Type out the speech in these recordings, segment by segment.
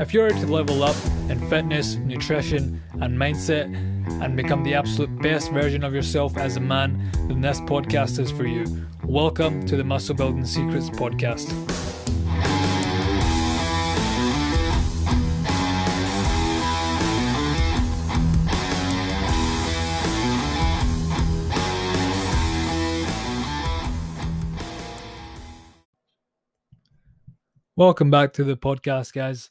If you're to level up in fitness, nutrition, and mindset and become the absolute best version of yourself as a man, then this podcast is for you. Welcome to the Muscle Building Secrets Podcast. Welcome back to the podcast, guys.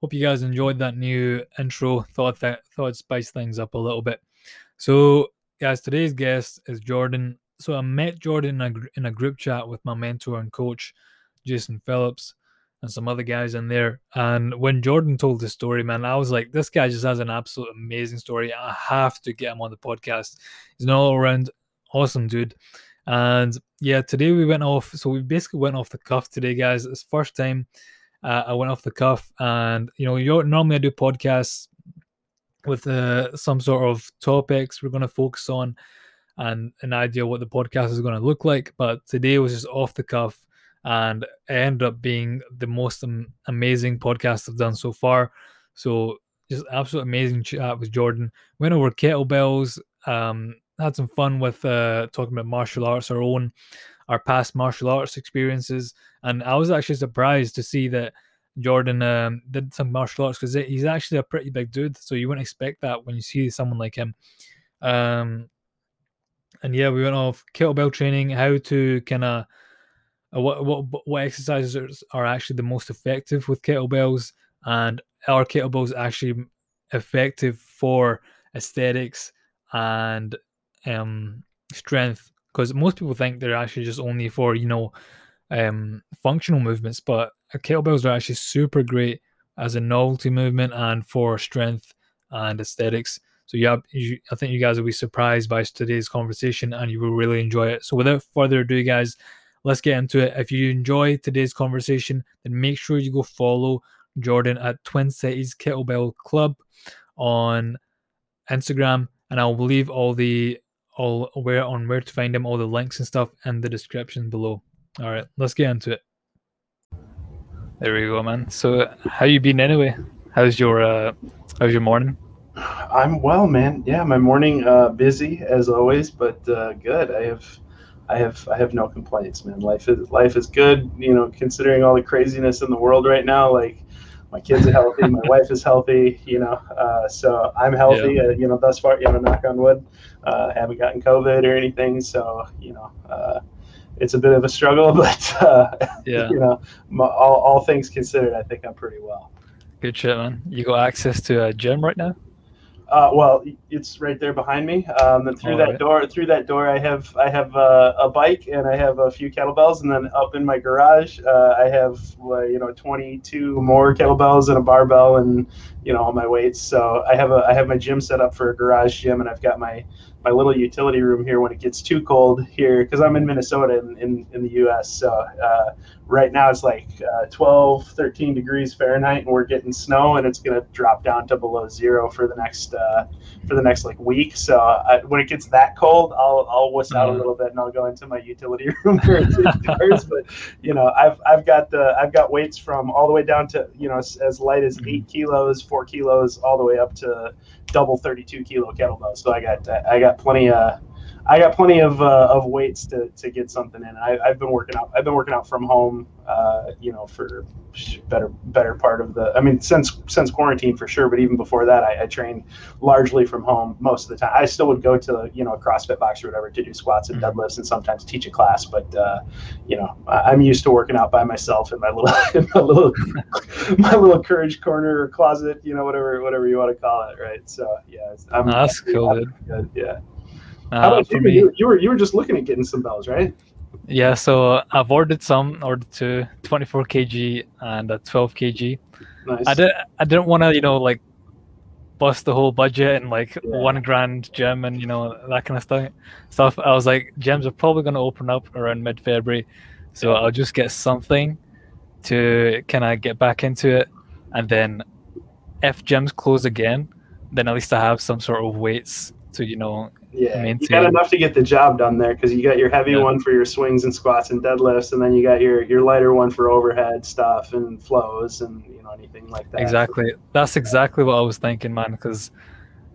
Hope you guys enjoyed that new intro. Thought that thought I'd spice things up a little bit. So, guys, today's guest is Jordan. So I met Jordan in a, in a group chat with my mentor and coach, Jason Phillips, and some other guys in there. And when Jordan told the story, man, I was like, this guy just has an absolute amazing story. I have to get him on the podcast. He's an all around awesome dude. And yeah, today we went off. So we basically went off the cuff today, guys. It's first time uh, I went off the cuff, and you know, you normally I do podcasts with uh, some sort of topics we're going to focus on and an idea what the podcast is going to look like. But today was just off the cuff, and it ended up being the most am- amazing podcast I've done so far. So just absolute amazing chat with Jordan. Went over kettlebells. Um, had some fun with uh, talking about martial arts, our own, our past martial arts experiences, and I was actually surprised to see that Jordan um, did some martial arts because he's actually a pretty big dude, so you wouldn't expect that when you see someone like him. Um, and yeah, we went off kettlebell training, how to kind of uh, what what what exercises are actually the most effective with kettlebells, and are kettlebells actually effective for aesthetics and um strength? Because most people think they're actually just only for you know um, functional movements, but kettlebells are actually super great as a novelty movement and for strength and aesthetics. So yeah, I think you guys will be surprised by today's conversation and you will really enjoy it. So without further ado, guys, let's get into it. If you enjoy today's conversation, then make sure you go follow Jordan at Twin Cities Kettlebell Club on Instagram, and I'll leave all the all where on where to find him, all the links and stuff in the description below. All right, let's get into it. There we go, man. So, how you been anyway? How's your uh, how's your morning? I'm well, man. Yeah, my morning uh, busy as always, but uh, good. I have, I have, I have no complaints, man. Life is life is good. You know, considering all the craziness in the world right now, like my kids are healthy, my wife is healthy. You know, uh, so I'm healthy. Yeah. Uh, you know, thus far, you know, knock on wood, uh, haven't gotten COVID or anything. So, you know, uh, it's a bit of a struggle, but uh, yeah, you know, my, all, all things considered, I think I'm pretty well. Good shit, man. You got access to a gym right now? Uh, well, it's right there behind me. Um, and through All that right. door, through that door, I have I have uh, a bike and I have a few kettlebells, and then up in my garage, uh, I have uh, you know 22 more kettlebells and a barbell and you know all my weights. So I have a I have my gym set up for a garage gym, and I've got my my little utility room here when it gets too cold here because I'm in Minnesota in, in, in the US. So uh, right now it's like uh, 12, 13 degrees Fahrenheit, and we're getting snow, and it's going to drop down to below zero for the next uh, for the next like week. So I, when it gets that cold, I'll I'll wuss out a mm-hmm. little bit and I'll go into my utility room it's indoors. but you know, I've I've got the I've got weights from all the way down to you know as, as light as eight mm-hmm. kilos, four kilos, all the way up to double 32 kilo kettlebells. So I got uh, I got plenty of I got plenty of, uh, of weights to, to get something in. I, have been working out. I've been working out from home, uh, you know, for better better part of the. I mean, since since quarantine for sure. But even before that, I, I trained largely from home most of the time. I still would go to you know a CrossFit box or whatever to do squats and mm-hmm. deadlifts and sometimes teach a class. But uh, you know, I'm used to working out by myself in my little in my little my little courage corner or closet. You know, whatever whatever you want to call it, right? So yeah, I'm, that's I'm, cool. Good. Yeah. Uh, How about you? You? You were you were just looking at getting some bells, right? Yeah, so I've ordered some, ordered two, 24 kg and a 12 kg. Nice. I didn't, I didn't want to, you know, like bust the whole budget and like yeah. one grand gym and you know that kind of stuff. Stuff. I was like, gems are probably going to open up around mid February, so I'll just get something to kind of get back into it, and then if gems close again, then at least I have some sort of weights to you know Yeah, you maintain. got enough to get the job done there because you got your heavy Yeah. one for your swings and squats and deadlifts, and then you got your your lighter one for overhead stuff and flows and you know anything like that. Exactly. That's exactly what I was thinking, man. Because,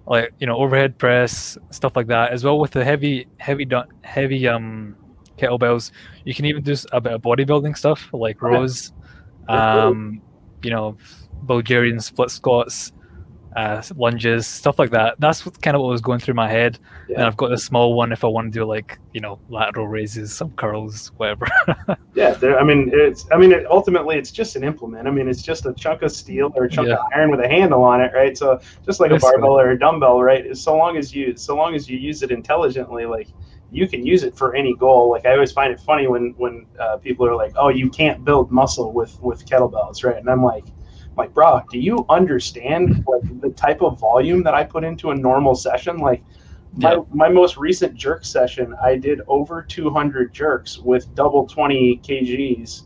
like you know, overhead press stuff like that, as well with the heavy, heavy, heavy um kettlebells. You can even do a bit of bodybuilding stuff like rows, Yeah, cool. um, you know, Bulgarian split squats, uh, lunges, stuff like that. That's what kind of what was going through my head. And I've got a small one if I want to do like you know lateral raises, some curls, whatever. Yeah, I mean, it's. I mean, it, ultimately, it's just an implement. I mean, it's just a chunk of steel or a chunk Yeah. of iron with a handle on it, right? So just like a barbell or a dumbbell, right? So long as you, so long as you use it intelligently, like you can use it for any goal. Like I always find it funny when when uh, people are like, "Oh, you can't build muscle with with kettlebells," right? And I'm like. Like, bro, do you understand like the type of volume that I put into a normal session? Like, my, Yeah. my most recent jerk session, I did over 200 jerks with double 20 kgs.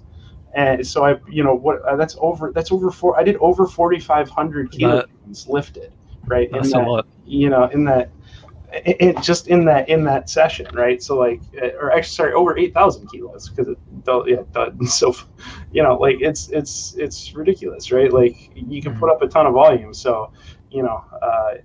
And so I, you know, what uh, that's over, that's over four, I did over 4,500 kilograms lifted, right? That's in a lot. you know, in that, it, it just in that, in that session, right? So like, uh, or actually, sorry, over 8,000 kilos because it, yeah, so, you know, like it's, it's, it's ridiculous, right? Like you can put up a ton of volume. So, you know, uh,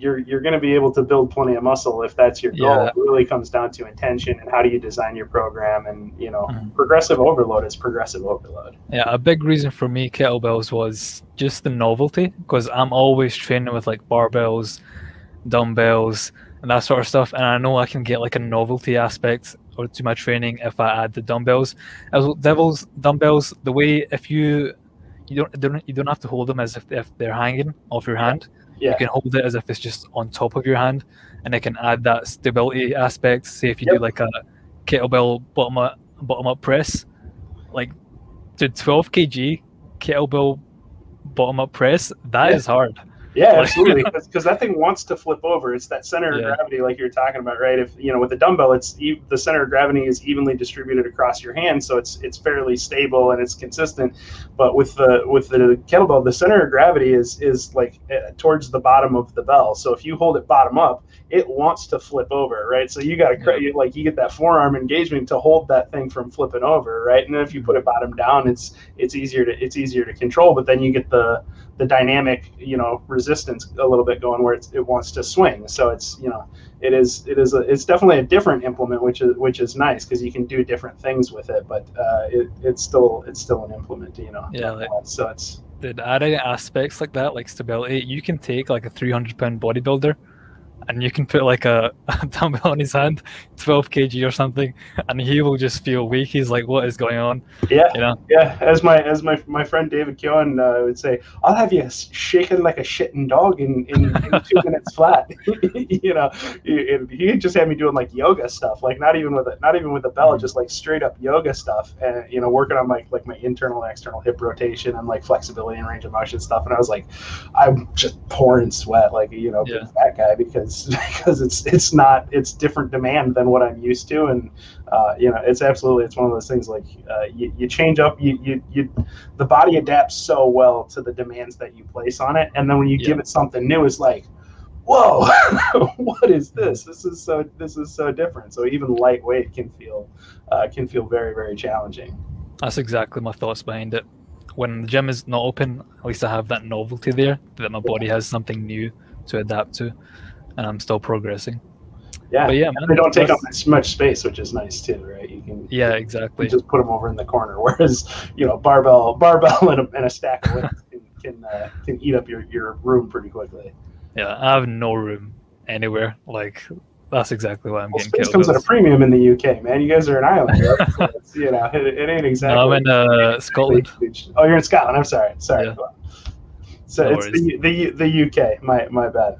you're you're going to be able to build plenty of muscle if that's your goal. Yeah. It really comes down to intention and how do you design your program. And you know, Mhm. progressive overload is progressive overload. Yeah, a big reason for me kettlebells was just the novelty because I'm always training with like barbells, dumbbells, and that sort of stuff. And I know I can get like a novelty aspect or to my training if I add the dumbbells. As well, devils dumbbells, the way if you you don't, don't you don't have to hold them as if, if they're hanging off your hand. Yeah. You can hold it as if it's just on top of your hand, and it can add that stability aspect. Say if you do like a kettlebell bottom up bottom up press, like to 12 kg kettlebell bottom up press, that is Yeah. hard. Yeah, absolutely. Because that thing wants to flip over. It's that center of Yeah. gravity, like you were talking about, right? If you know, with the dumbbell, it's e- the center of gravity is evenly distributed across your hand, so it's it's fairly stable and it's consistent. But with the with the kettlebell, the center of gravity is is like uh, towards the bottom of the bell. So if you hold it bottom up, it wants to flip over, right? So you got to Yeah. like you get that forearm engagement to hold that thing from flipping over, right? And then if you put it bottom down, it's it's easier to it's easier to control. But then you get the the dynamic, you know, resistance a little bit going where it's, it wants to swing. So it's, you know, it is, it is, a, it's definitely a different implement, which is, which is nice because you can do different things with it, but uh, it, it's still, it's still an implement, you know. Yeah, like- so it's, The adding aspects like that, like stability, you can take like a 300 pound bodybuilder and you can put like a, a dumbbell on his hand, 12 kg or something, and he will just feel weak. He's like, what is going on? yeah, You know? yeah. As my, as my, my friend David Keown uh, would say, I'll have you shaking like a shitting dog in, in, in two minutes flat. you know, he, he just had me doing like yoga stuff, like not even with it, not even with a bell, Mhm. just like straight up yoga stuff, and you know, working on my like my internal and external hip rotation and like flexibility and range of motion stuff. And I was like, I'm just pouring sweat, like you know, Yeah. fat guy, because because it's it's not it's different demand than what I'm used to, and uh, you know, it's absolutely it's one of those things like uh, you, you change up, you, you you the body adapts so well to the demands that you place on it, and then when you Yeah. give it something new, it's like whoa what is this? This is so this is so different. So even lightweight can feel uh, can feel very very challenging. That's exactly my thoughts behind it. When the gym is not open, at least I have that novelty there that my body has something new to adapt to, and I'm still progressing. yeah, But yeah, man, they don't take up as much space which is nice too right you can Yeah, you exactly. just put them over in the corner whereas you know barbell barbell and a, and a stack of weights can can, uh, can eat up your, your room pretty quickly Yeah, I have no room anywhere. Like that's exactly why I'm well, getting space comes at a premium in the UK man you guys are an island right? so you know it, it ain't exactly No, I'm in uh, Scotland. Oh, you're in Scotland. I'm sorry. Sorry. Yeah. So No it's the, the the UK. My my bad.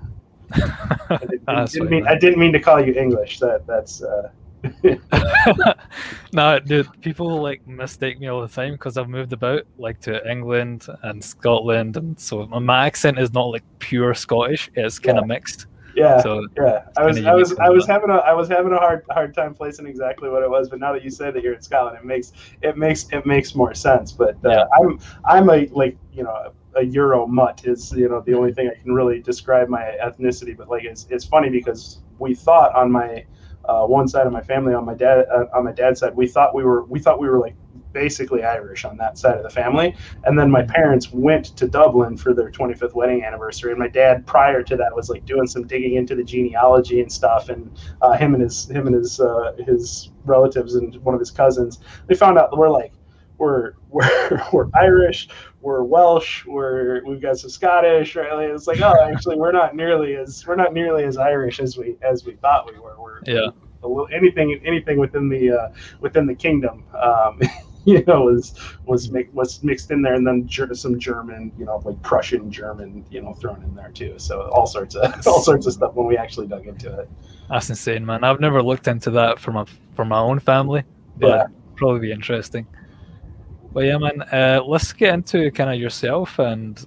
I didn't, didn't mean. I didn't mean to call you English. That that's. Uh, no, dude, people like mistake me all the time because I've moved about, like to England and Scotland, and so my accent is not like pure Scottish; it's kind of mixed. Yeah, so yeah. I was I was I was having a I was having a hard hard time placing exactly what it was, but now that you say that you're in Scotland, it makes it makes it makes more sense. But uh, yeah. I'm I'm a like you know a Euro mutt is you know the only thing I can really describe my ethnicity. But like it's it's funny because we thought on my uh, one side of my family on my dad uh, on my dad's side we thought we were we thought we were like basically Irish on that side of the family. And then my parents went to Dublin for their 25th wedding anniversary. And my dad, prior to that, was like doing some digging into the genealogy and stuff. And uh, him and his him and his uh, his relatives and one of his cousins, they found out we're like we're we're, we're Irish, we're Welsh, we're we've got some Scottish. Right? Like, it's like oh, actually, we're not nearly as we're not nearly as Irish as we as we thought we were. We're yeah. Little, anything anything within the uh, within the kingdom um, you know, was was mi- was mixed in there, and then ger- some German, you know, like Prussian German, you know, thrown in there too. So all sorts of all sorts of stuff when we actually dug into it. That's insane, man. I've never looked into that from a from my own family, but yeah. probably be interesting. But yeah, man, uh, let's get into kind of yourself and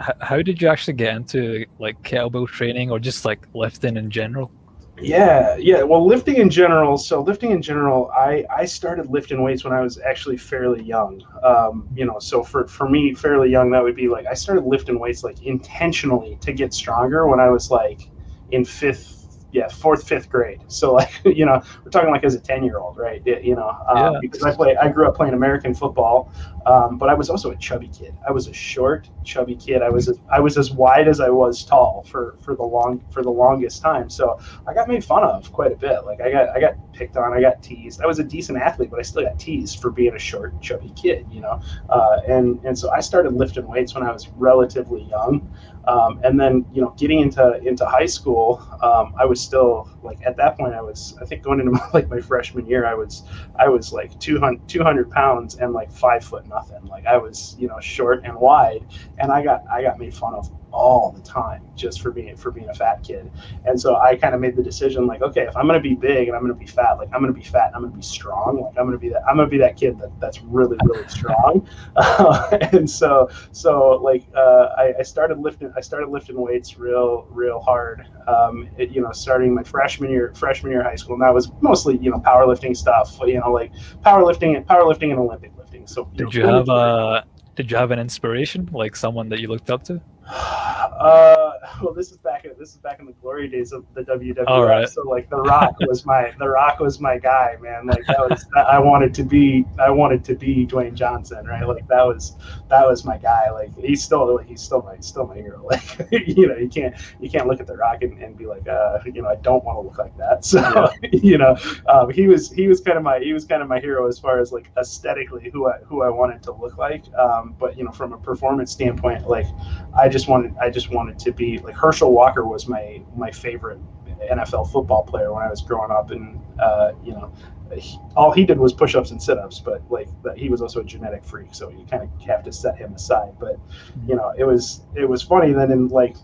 h- how did you actually get into like kettlebell training or just like lifting in general? Yeah, yeah. Well, lifting in general. So lifting in general, I I started lifting weights when I was actually fairly young. Um, you know, so for for me, fairly young, that would be like I started lifting weights like intentionally to get stronger when I was like in fifth yeah, fourth, fifth grade. So like, you know, we're talking like as a 10 year old, right? You know, um, yeah. because I play, I grew up playing American football, um, but I was also a chubby kid. I was a short, chubby kid. I was, as, I was as wide as I was tall for, for the long, for the longest time. So I got made fun of quite a bit. Like I got, I got picked on, I got teased. I was a decent athlete, but I still got teased for being a short, chubby kid, you know? Uh, and, and so I started lifting weights when I was relatively young. Um, and then, you know, getting into, into high school, um, I was still like, at that point I was, I think going into my, like my freshman year, I was, I was like 200, 200 pounds and like five foot nothing. Like I was, you know, short and wide and I got, I got made fun of all the time just for being for being a fat kid. And so I kind of made the decision like, okay, if I'm gonna be big and I'm gonna be fat, like I'm gonna be fat and I'm gonna be strong. Like I'm gonna be that I'm gonna be that kid that, that's really really strong. Uh, and so so like uh, I, I, started lifting I started lifting weights real real hard. Um, it, you know, starting my freshman year freshman year of high school, and that was mostly you know powerlifting stuff. You know, like powerlifting and powerlifting and Olympic lifting. So did you, know, you have a did you have an inspiration like someone that you looked up to? Uh, well, this is back in this is back in the glory days of the WWF. Right. So like The Rock was my The Rock was my guy, man. Like that was I wanted to be I wanted to be Dwayne Johnson, right? Like that was that was my guy. Like he's still he's still my still my hero. Like you know you can't you can't look at The Rock and, and be like uh you know I don't want to look like that. So yeah. you know um, he was he was kind of my he was kind of my hero as far as like aesthetically who I who I wanted to look like. Um, but you know from a performance standpoint, like I just just wanted I just wanted to be like Herschel Walker was my my favorite NFL football player when I was growing up, and uh, you know, he, all he did was push-ups and sit-ups, but like he was also a genetic freak, so you kind of have to set him aside. But you know, it was it was funny then, in like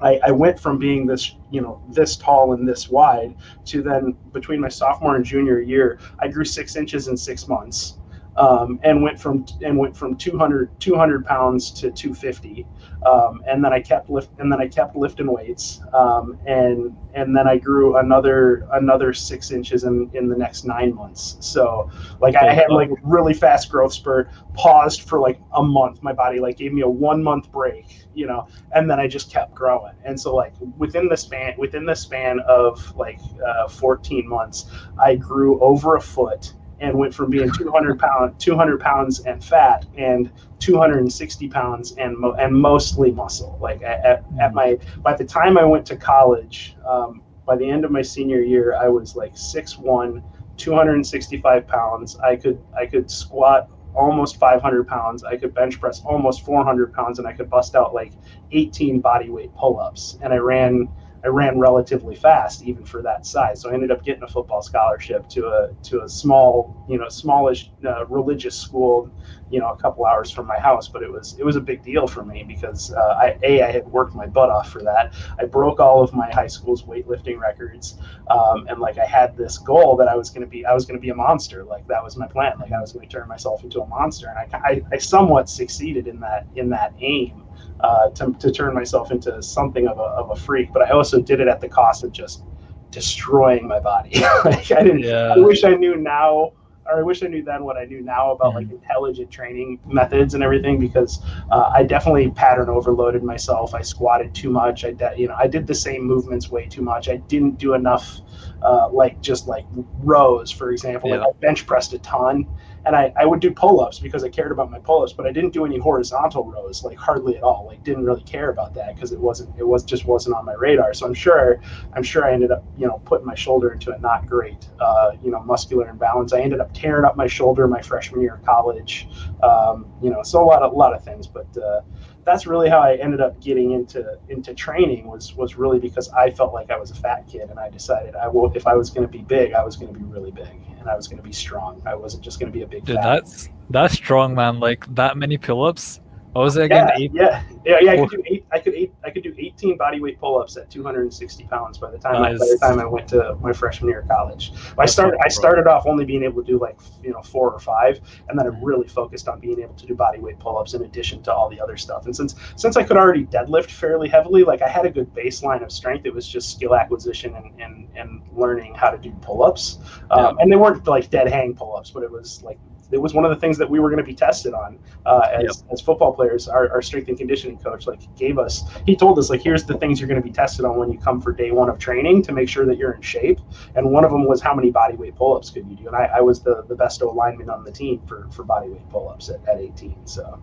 I, I, went from being this, you know, this tall and this wide to then between my sophomore and junior year, I grew six inches in six months um, and went from and went from 200 200 pounds to 250 um, and then I kept lift and then I kept lifting weights um, and and then I grew another another six inches in, in the next nine months. So like I had like really fast growth spurt paused for like a month. My body like gave me a one month break you know and then I just kept growing. And so like within the span within the span of like uh, 14 months I grew over a foot and went from being 200 pound 200 pounds and fat and 260 pounds and mo- and mostly muscle. Like at, at, my by the time i went to college um, by the end of my senior year i was like 6'1 265 pounds. I could i could squat almost 500 pounds. I could bench press almost 400 pounds and i could bust out like 18 body weight pull-ups. And i ran I ran relatively fast even for that size. So I ended up getting a football scholarship to a to a small, you know, smallish uh, religious school, you know, a couple hours from my house. But it was it was a big deal for me because uh, I a I had worked my butt off for that. I broke all of my high school's weightlifting records, um, and like I had this goal that I was going to be I was going to be a monster. Like that was my plan. Like I was going to turn myself into a monster, and I, I I somewhat succeeded in that in that aim uh, to, to turn myself into something of a, of a freak. But I also did it at the cost of just destroying my body. like I didn't. Yeah. I wish I knew now or I wish I knew then what I knew now about like mm-hmm. intelligent training methods and everything because uh, I definitely pattern overloaded myself. I squatted too much. I de- you know I did the same movements way too much. I didn't do enough uh, like just like rows, for example. Yeah. Like I bench pressed a ton and I, I would do pull-ups because I cared about my pull-ups, but I didn't do any horizontal rows, like hardly at all. Like didn't really care about that because it wasn't it was just wasn't on my radar. So I'm sure I'm sure I ended up you know putting my shoulder into a not great uh, you know muscular imbalance. I ended up tearing up my shoulder my freshman year of college. Um, you know, so a lot of a lot of things, but. Uh, that's really how I ended up getting into into training was was really because I felt like I was a fat kid and I decided I will if I was going to be big I was going to be really big and I was going to be strong. I wasn't just going to be a big Dude, that's that's strong man. Like that many pull-ups what was it again? Yeah, eight, yeah, yeah, yeah. I could do eight. I could eight. I could do 18 body weight pull-ups at 260 pounds by the time nice. I, by the time I went to my freshman year of college. I started. I started off only being able to do like you know four or five, and then I really focused on being able to do body weight pull-ups in addition to all the other stuff. And since since I could already deadlift fairly heavily, like I had a good baseline of strength. It was just skill acquisition and and, and learning how to do pull-ups. Um, yeah. And they weren't like dead hang pull-ups, but it was like it was one of the things that we were going to be tested on uh, as, yep. as football players. Our, our strength and conditioning coach like gave us, he told us like, here's the things you're going to be tested on when you come for day one of training to make sure that you're in shape. And one of them was how many body weight pull-ups could you do? And I, I was the, the best lineman on the team for, for body weight pull-ups at, at 18. So,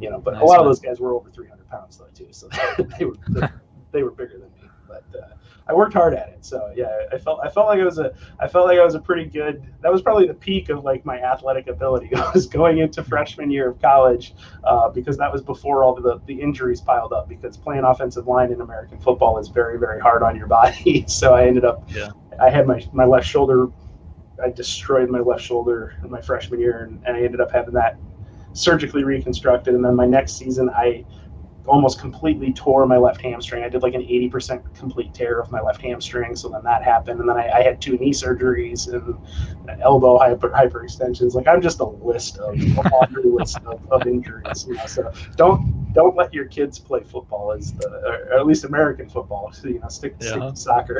you know, but nice, a lot man. of those guys were over 300 pounds though too. So they were, they, they were bigger than me, but, uh, I worked hard at it. So yeah, I felt I felt like I was a I felt like I was a pretty good. That was probably the peak of like my athletic ability. I was going into freshman year of college uh, because that was before all the the injuries piled up. Because playing offensive line in American football is very very hard on your body. so I ended up. Yeah. I had my my left shoulder. I destroyed my left shoulder in my freshman year, and, and I ended up having that surgically reconstructed. And then my next season, I almost completely tore my left hamstring. I did like an 80% complete tear of my left hamstring. So then that happened. And then I, I had two knee surgeries and elbow hyper, hyperextensions. Like I'm just a list of a laundry list of, of injuries. You know? So don't, don't let your kids play football as the, or at least American football. So, you know, stick, yeah. stick to soccer.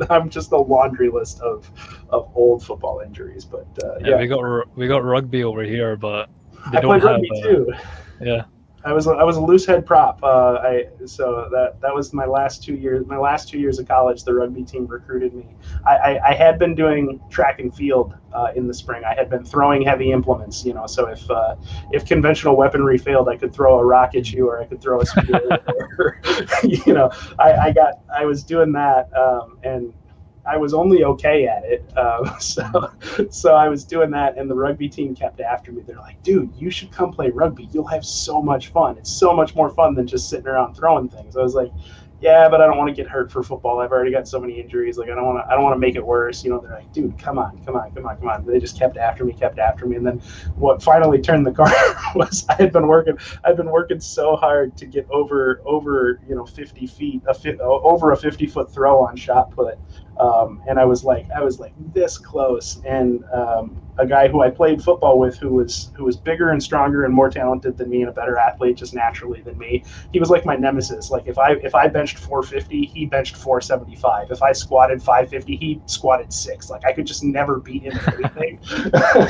I'm just a laundry list of, of old football injuries, but uh, yeah, yeah, we got, we got rugby over here, but they I don't have, rugby uh, too. Yeah. I was I was a loose head prop. Uh, I so that that was my last two years. My last two years of college, the rugby team recruited me. I, I, I had been doing track and field uh, in the spring. I had been throwing heavy implements. You know, so if uh, if conventional weaponry failed, I could throw a rock at you, or I could throw a spear. or, you know, I, I got I was doing that, um, and I was only okay at it. Um, so, so I was doing that, and the rugby team kept after me. They're like, "Dude, you should come play rugby. You'll have so much fun. It's so much more fun than just sitting around throwing things." I was like, yeah, but I don't want to get hurt for football. I've already got so many injuries. Like I don't want to. I don't want to make it worse. You know, they're like, dude, come on, come on, come on, come on. They just kept after me, kept after me, and then what finally turned the car was I had been working. I'd been working so hard to get over over you know 50 feet, a fi- over a 50 foot throw on shot put, um, and I was like, I was like this close, and um, a guy who I played football with, who was who was bigger and stronger and more talented than me and a better athlete just naturally than me. He was like my nemesis. Like if I if I benched 450, he benched 475. If I squatted 550, he squatted six. Like I could just never beat him at anything.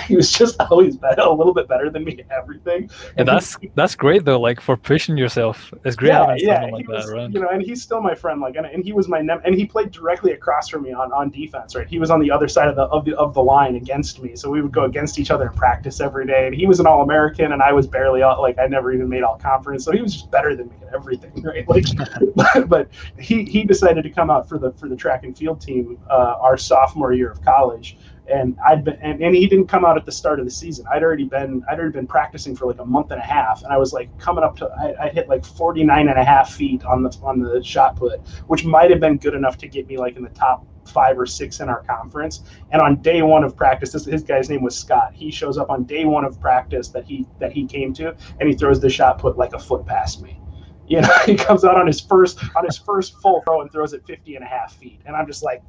he was just always better, a little bit better than me at everything. And that's that's great though. Like for pushing yourself, it's great yeah, having yeah, someone like was, that around. You know, and he's still my friend. Like and, and he was my nem- and he played directly across from me on on defense. Right, he was on the other side of the of the of the line against me. So we would go against each other in practice every day. And he was an All American, and I was barely all, like I never even made All Conference. So he was just better than me at everything, right? Like, but, but, he he decided to come out for the for the track and field team uh, our sophomore year of college. And I'd been, and, and he didn't come out at the start of the season. I'd already been, I'd already been practicing for like a month and a half, and I was like coming up to, I, I hit like 49 and a half feet on the on the shot put, which might have been good enough to get me like in the top five or six in our conference. And on day one of practice, this, his guy's name was Scott. He shows up on day one of practice that he that he came to, and he throws the shot put like a foot past me. You know, he comes out on his first on his first full throw and throws it 50 and a half feet, and I'm just like,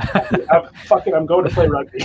I'm, fucking, I'm going to play rugby.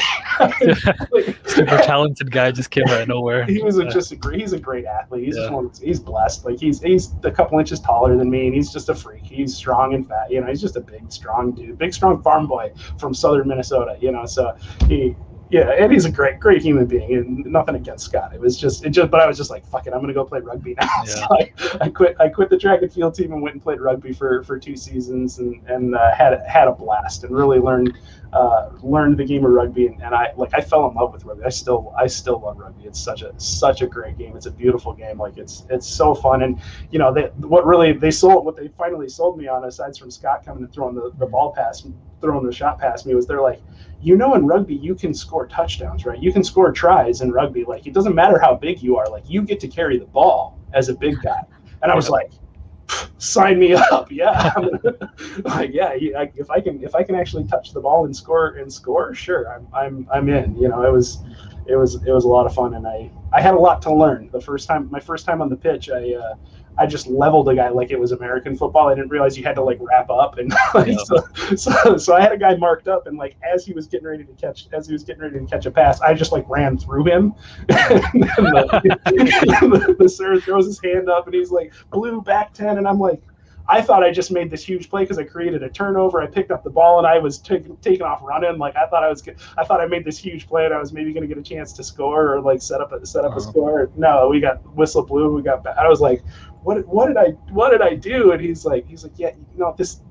like, Super talented guy just came out of nowhere. He was a, just a great. He's a great athlete. He's yeah. one, he's blessed. Like he's he's a couple inches taller than me, and he's just a freak. He's strong and fat. You know, he's just a big, strong dude, big, strong farm boy from southern Minnesota. You know, so he yeah, and he's a great, great human being, and nothing against Scott. It was just, it just, but I was just like, fuck it, I'm gonna go play rugby now. Yeah. so I, I, quit, I quit the track and field team and went and played rugby for for two seasons, and and uh, had had a blast and really learned uh, learned the game of rugby, and, and I like I fell in love with rugby. I still I still love rugby. It's such a such a great game. It's a beautiful game. Like it's it's so fun, and you know they what really they sold what they finally sold me on aside from Scott coming and throwing the, the ball past throwing the shot past me was they're like you know in rugby you can score touchdowns right? You can score tries in rugby. Like it doesn't matter how big you are. Like you get to carry the ball as a big guy. And i was like sign me up. Yeah. Like yeah if i can if i can actually touch the ball and score and score sure i'm i'm i'm in. You know it was it was it was a lot of fun. And i i had a lot to learn the first time my first time on the pitch i uh, I just leveled a guy like it was American football. I didn't realize you had to like wrap up, and like, yeah. so, so, so I had a guy marked up, and like as he was getting ready to catch, as he was getting ready to catch a pass, I just like ran through him. and the, the, the sir throws his hand up, and he's like blue back ten, and I'm like, I thought I just made this huge play because I created a turnover. I picked up the ball and I was t- taking off running. Like I thought I was, I thought I made this huge play and I was maybe going to get a chance to score or like set up a set up uh-huh. a score. No, we got whistle blew. We got. I was like, what? What did I? What did I do? And he's like, he's like, yeah, you know this.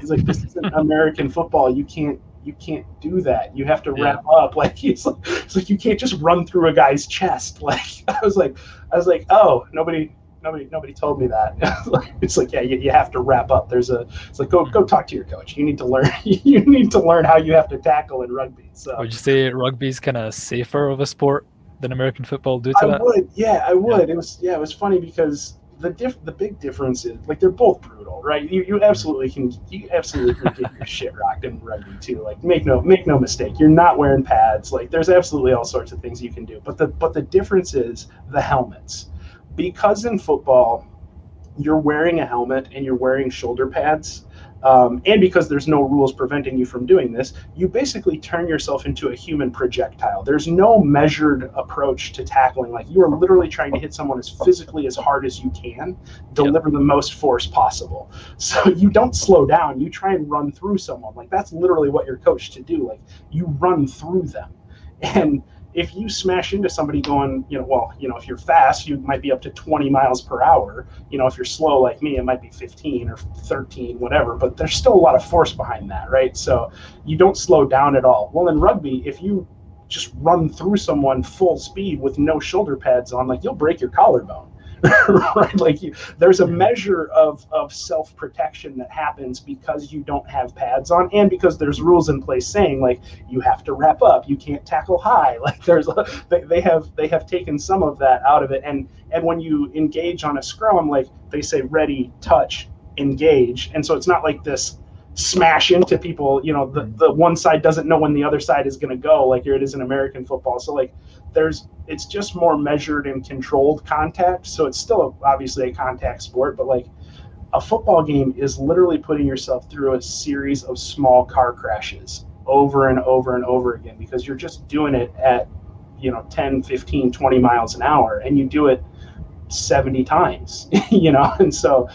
He's like, this isn't American football. You can't you can't do that. You have to yeah. wrap up. Like he's like, it's like you can't just run through a guy's chest. Like I was like, I was like, oh, nobody, nobody nobody told me that. it's like yeah, you, you have to wrap up. There's a it's like go go mm-hmm. talk to your coach. You need to learn you need to learn how you have to tackle in rugby. So would you say rugby's kind of safer of a sport than American football due to I that? would, yeah, I would. Yeah. It was yeah, it was funny because the diff the big difference is like they're both brutal, right? You you absolutely can you absolutely can get your shit rocked in rugby too. Like make no make no mistake, you're not wearing pads. Like there's absolutely all sorts of things you can do. But the but the difference is the helmets because in football you're wearing a helmet and you're wearing shoulder pads, um, and because there's no rules preventing you from doing this, you basically turn yourself into a human projectile. There's no measured approach to tackling. Like you are literally trying to hit someone as physically as hard as you can, deliver yep. the most force possible. So you don't slow down. You try and run through someone. Like that's literally what you're coached to do. Like you run through them, and if you smash into somebody going, you know, well, you know, if you're fast, you might be up to 20 miles per hour. You know, if you're slow like me, it might be 15 or 13, whatever, but there's still a lot of force behind that, right? So you don't slow down at all. Well, in rugby, if you just run through someone full speed with no shoulder pads on, like you'll break your collarbone. Like you, there's a measure of, of self protection that happens because you don't have pads on, and because there's rules in place saying like you have to wrap up, you can't tackle high. Like there's a, they, they have they have taken some of that out of it, and and when you engage on a scrum, like they say ready, touch, engage, and so it's not like this smash into people you know the, mm-hmm. the one side doesn't know when the other side is going to go like here it is in american football. So like there's it's just more measured and controlled contact. So it's still obviously a contact sport but like a football game is literally putting yourself through a series of small car crashes over and over and over again because you're just doing it at you know 10 15 20 miles an hour and you do it 70 times you know? And so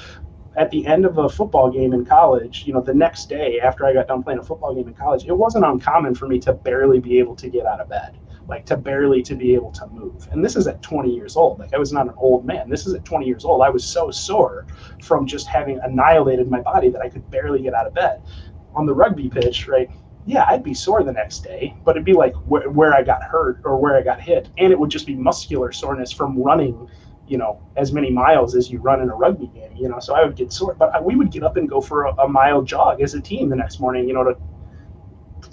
at the end of a football game in college, you know, the next day after I got done playing a football game in college, it wasn't uncommon for me to barely be able to get out of bed, like to barely to be able to move. And this is at 20 years old. Like I was not an old man. This is at 20 years old. I was so sore from just having annihilated my body that I could barely get out of bed. On the rugby pitch, right? Yeah, I'd be sore the next day, but it'd be like wh- where I got hurt or where I got hit, and it would just be muscular soreness from running you know as many miles as you run in a rugby game you know so i would get sore but I, we would get up and go for a, a, mile jog as a team the next morning you know to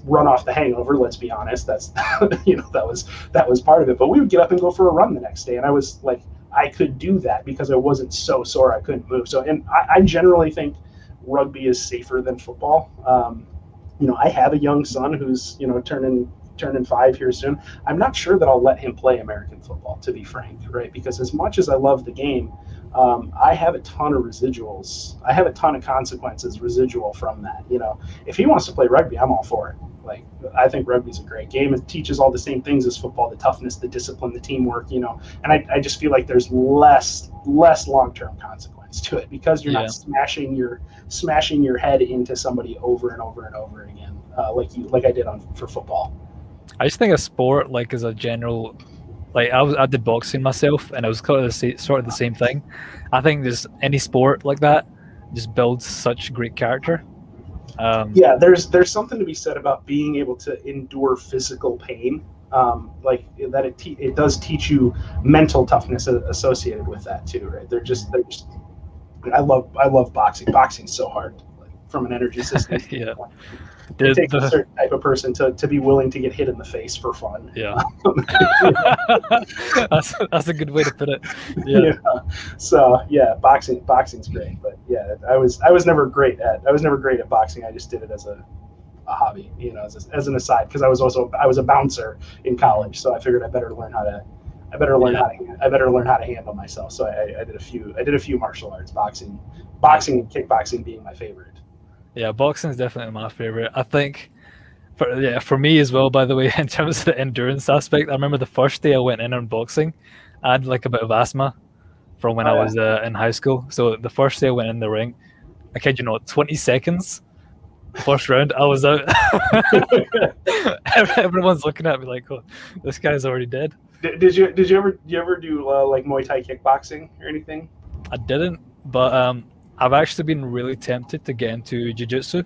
run off the hangover let's be honest that's you know that was that was part of it but we would get up and go for a run the next day and i was like i could do that because i wasn't so sore i couldn't move so and i, I generally think rugby is safer than football um, you know i have a young son who's you know turning turning five here soon. I'm not sure that I'll let him play American football, to be frank, right? Because as much as I love the game, um, I have a ton of residuals. I have a ton of consequences residual from that. You know, if he wants to play rugby, I'm all for it. Like, I think rugby's a great game. It teaches all the same things as football: the toughness, the discipline, the teamwork. You know, and I, I just feel like there's less less long term consequence to it because you're yeah. not smashing your smashing your head into somebody over and over and over again, uh, like you like I did on for football. I just think a sport like as a general like I was I did boxing myself, and it was kind of the sort of the same thing. I think there's any sport like that just builds such great character. Um, yeah, there's there's something to be said about being able to endure physical pain. Um, like that, it te- it does teach you mental toughness associated with that too, right? They're just they're just. I love I love boxing. Boxing's so hard, like, from an energy system. yeah it takes the, a certain type of person to, to be willing to get hit in the face for fun. Yeah, that's that's a good way to put it. Yeah. yeah. So yeah, boxing boxing's great, but yeah, I was I was never great at I was never great at boxing. I just did it as a, a hobby, you know, as, a, as an aside because I was also I was a bouncer in college, so I figured I better learn how to I better learn yeah. how to I better learn how to handle myself. So I, I did a few I did a few martial arts, boxing, boxing and kickboxing being my favorite. Yeah, boxing is definitely my favorite. I think, for yeah, for me as well. By the way, in terms of the endurance aspect, I remember the first day I went in on boxing, I had like a bit of asthma from when oh, I was uh, in high school. So the first day I went in the ring, I kid you not, twenty seconds, first round, I was out. Everyone's looking at me like, "Oh, this guy's already dead." Did, did you did you ever you ever do uh, like Muay Thai kickboxing or anything? I didn't, but um, I've actually been really tempted to get into jiu-jitsu.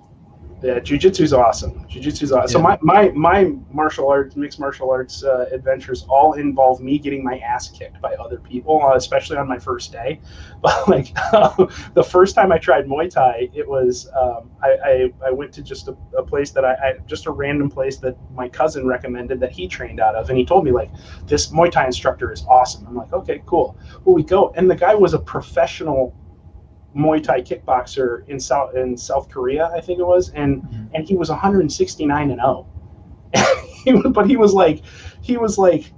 Yeah, jiu-jitsu is awesome. Jiu-jitsu is awesome. Yeah. So my, my my martial arts, mixed martial arts uh, adventures all involve me getting my ass kicked by other people, uh, especially on my first day. But like the first time I tried Muay Thai, it was um, I, I, I went to just a, a place that I, I, just a random place that my cousin recommended that he trained out of, and he told me like this Muay Thai instructor is awesome. I'm like, okay, cool. Well, we go, and the guy was a professional Muay Thai kickboxer in South in South Korea, I think it was, and mm-hmm. and he was 169 and 0. but he was like, he was like,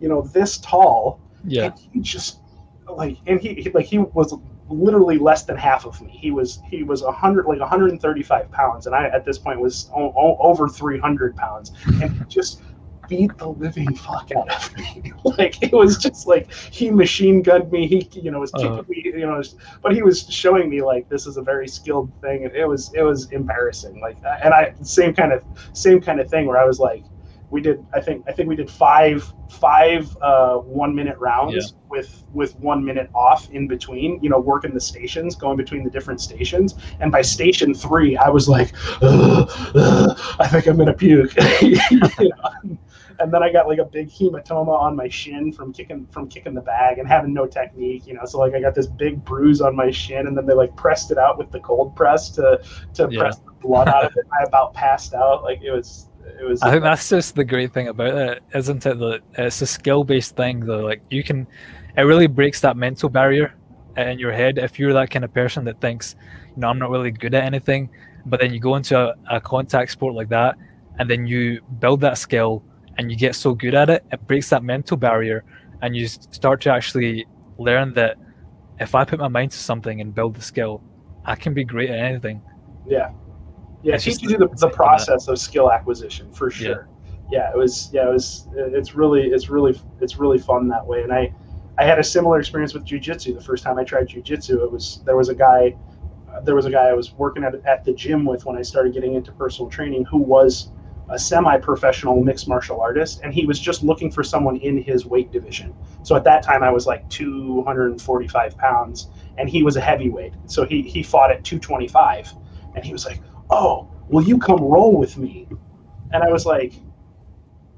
you know, this tall. Yeah. And he just like, and he, he like he was literally less than half of me. He was he was 100 like 135 pounds, and I at this point was o- o- over 300 pounds, and just beat the living fuck out of me. like it was just like he machine gunned me. He you know was kicking uh, me. You know, but he was showing me like this is a very skilled thing, and it was it was embarrassing. Like and I same kind of same kind of thing where I was like, we did I think I think we did five five uh, one minute rounds yeah. with with one minute off in between. You know, working the stations, going between the different stations. And by station three, I was like, ugh, ugh, I think I'm gonna puke. you know? And then I got like a big hematoma on my shin from kicking from kicking the bag and having no technique, you know. So like I got this big bruise on my shin, and then they like pressed it out with the cold press to to yeah. press the blood out of it. I about passed out. Like it was it was. I think that's just the great thing about it, isn't it? That it's a skill based thing. Though, like you can, it really breaks that mental barrier in your head. If you're that kind of person that thinks, you know, I'm not really good at anything, but then you go into a, a contact sport like that, and then you build that skill and you get so good at it, it breaks that mental barrier, and you start to actually learn that if I put my mind to something and build the skill, I can be great at anything. Yeah, yeah. It teaches you the, the process of skill acquisition for sure. Yeah. yeah, it was. Yeah, it was. It's really, it's really, it's really fun that way. And I, I had a similar experience with jujitsu. The first time I tried jujitsu, it was there was a guy, uh, there was a guy I was working at at the gym with when I started getting into personal training who was a semi-professional mixed martial artist and he was just looking for someone in his weight division. So at that time i was like 245 pounds and he was a heavyweight. So he, he fought at 225 and he was like oh will you come roll with me? And i was like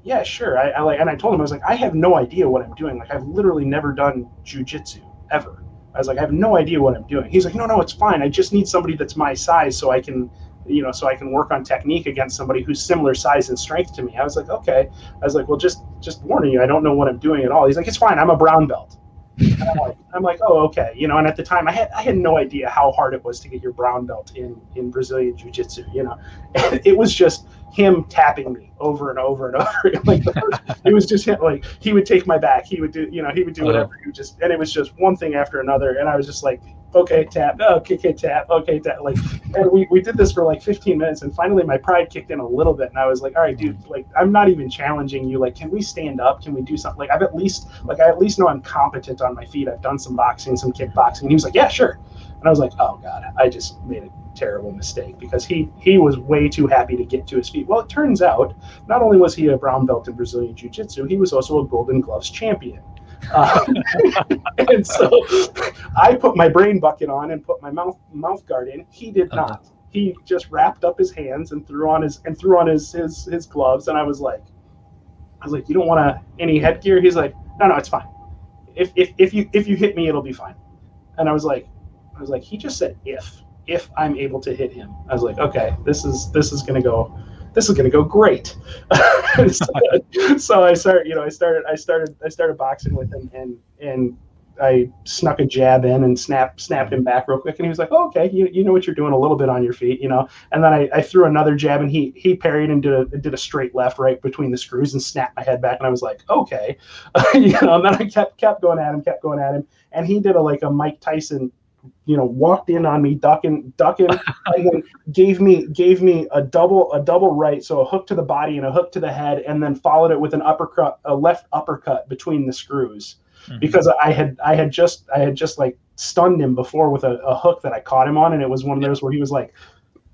yeah sure. I, I like and i told him i was like i have no idea what i'm doing. Like i've literally never done jujitsu ever. I was like i have no idea what i'm doing. He's like no no it's fine. I just need somebody that's my size so i can you know, so I can work on technique against somebody who's similar size and strength to me. I was like, okay. I was like, well, just just warning you, I don't know what I'm doing at all. He's like, it's fine. I'm a brown belt. And I'm like, I'm like, oh, okay, you know. And at the time, I had I had no idea how hard it was to get your brown belt in in Brazilian Jiu Jitsu, you know. And it was just him tapping me over and over and over. like the first, it was just him, like he would take my back, he would do, you know, he would do uh-huh. whatever. He just, and it was just one thing after another. And I was just like, okay, tap, okay, okay, tap, okay, tap. Like, and we, we did this for like 15 minutes, and finally my pride kicked in a little bit, and I was like, all right, dude, like I'm not even challenging you. Like, can we stand up? Can we do something? Like, I've at least, like, I at least know I'm competent on my feet. I've done some boxing, some kickboxing. And he was like, yeah, sure. And I was like, oh god, I just made a terrible mistake because he he was way too happy to get to his feet. Well, it turns out not only was he a brown belt in Brazilian Jiu Jitsu, he was also a Golden Gloves champion. Um, and so I put my brain bucket on and put my mouth mouth guard in. He did not. He just wrapped up his hands and threw on his and threw on his his, his gloves. And I was like, I was like, you don't want to any headgear? He's like, no, no, it's fine. If, if if you if you hit me, it'll be fine. And I was like, I was like, he just said if if I'm able to hit him. I was like, okay, this is this is gonna go this is going to go great. so, so, I started, you know, I started, I started, I started boxing with him, and and I snuck a jab in and snap snapped him back real quick, and he was like, oh, "Okay, you, you know what you're doing a little bit on your feet, you know." And then I, I threw another jab, and he he parried and did a did a straight left right between the screws and snapped my head back, and I was like, "Okay," you know. And then I kept kept going at him, kept going at him, and he did a like a Mike Tyson you know, walked in on me, ducking, ducking, and then gave me gave me a double a double right, so a hook to the body and a hook to the head, and then followed it with an uppercut, a left uppercut between the screws, mm-hmm. because I had I had just I had just like stunned him before with a, a hook that I caught him on, and it was one of those where he was like,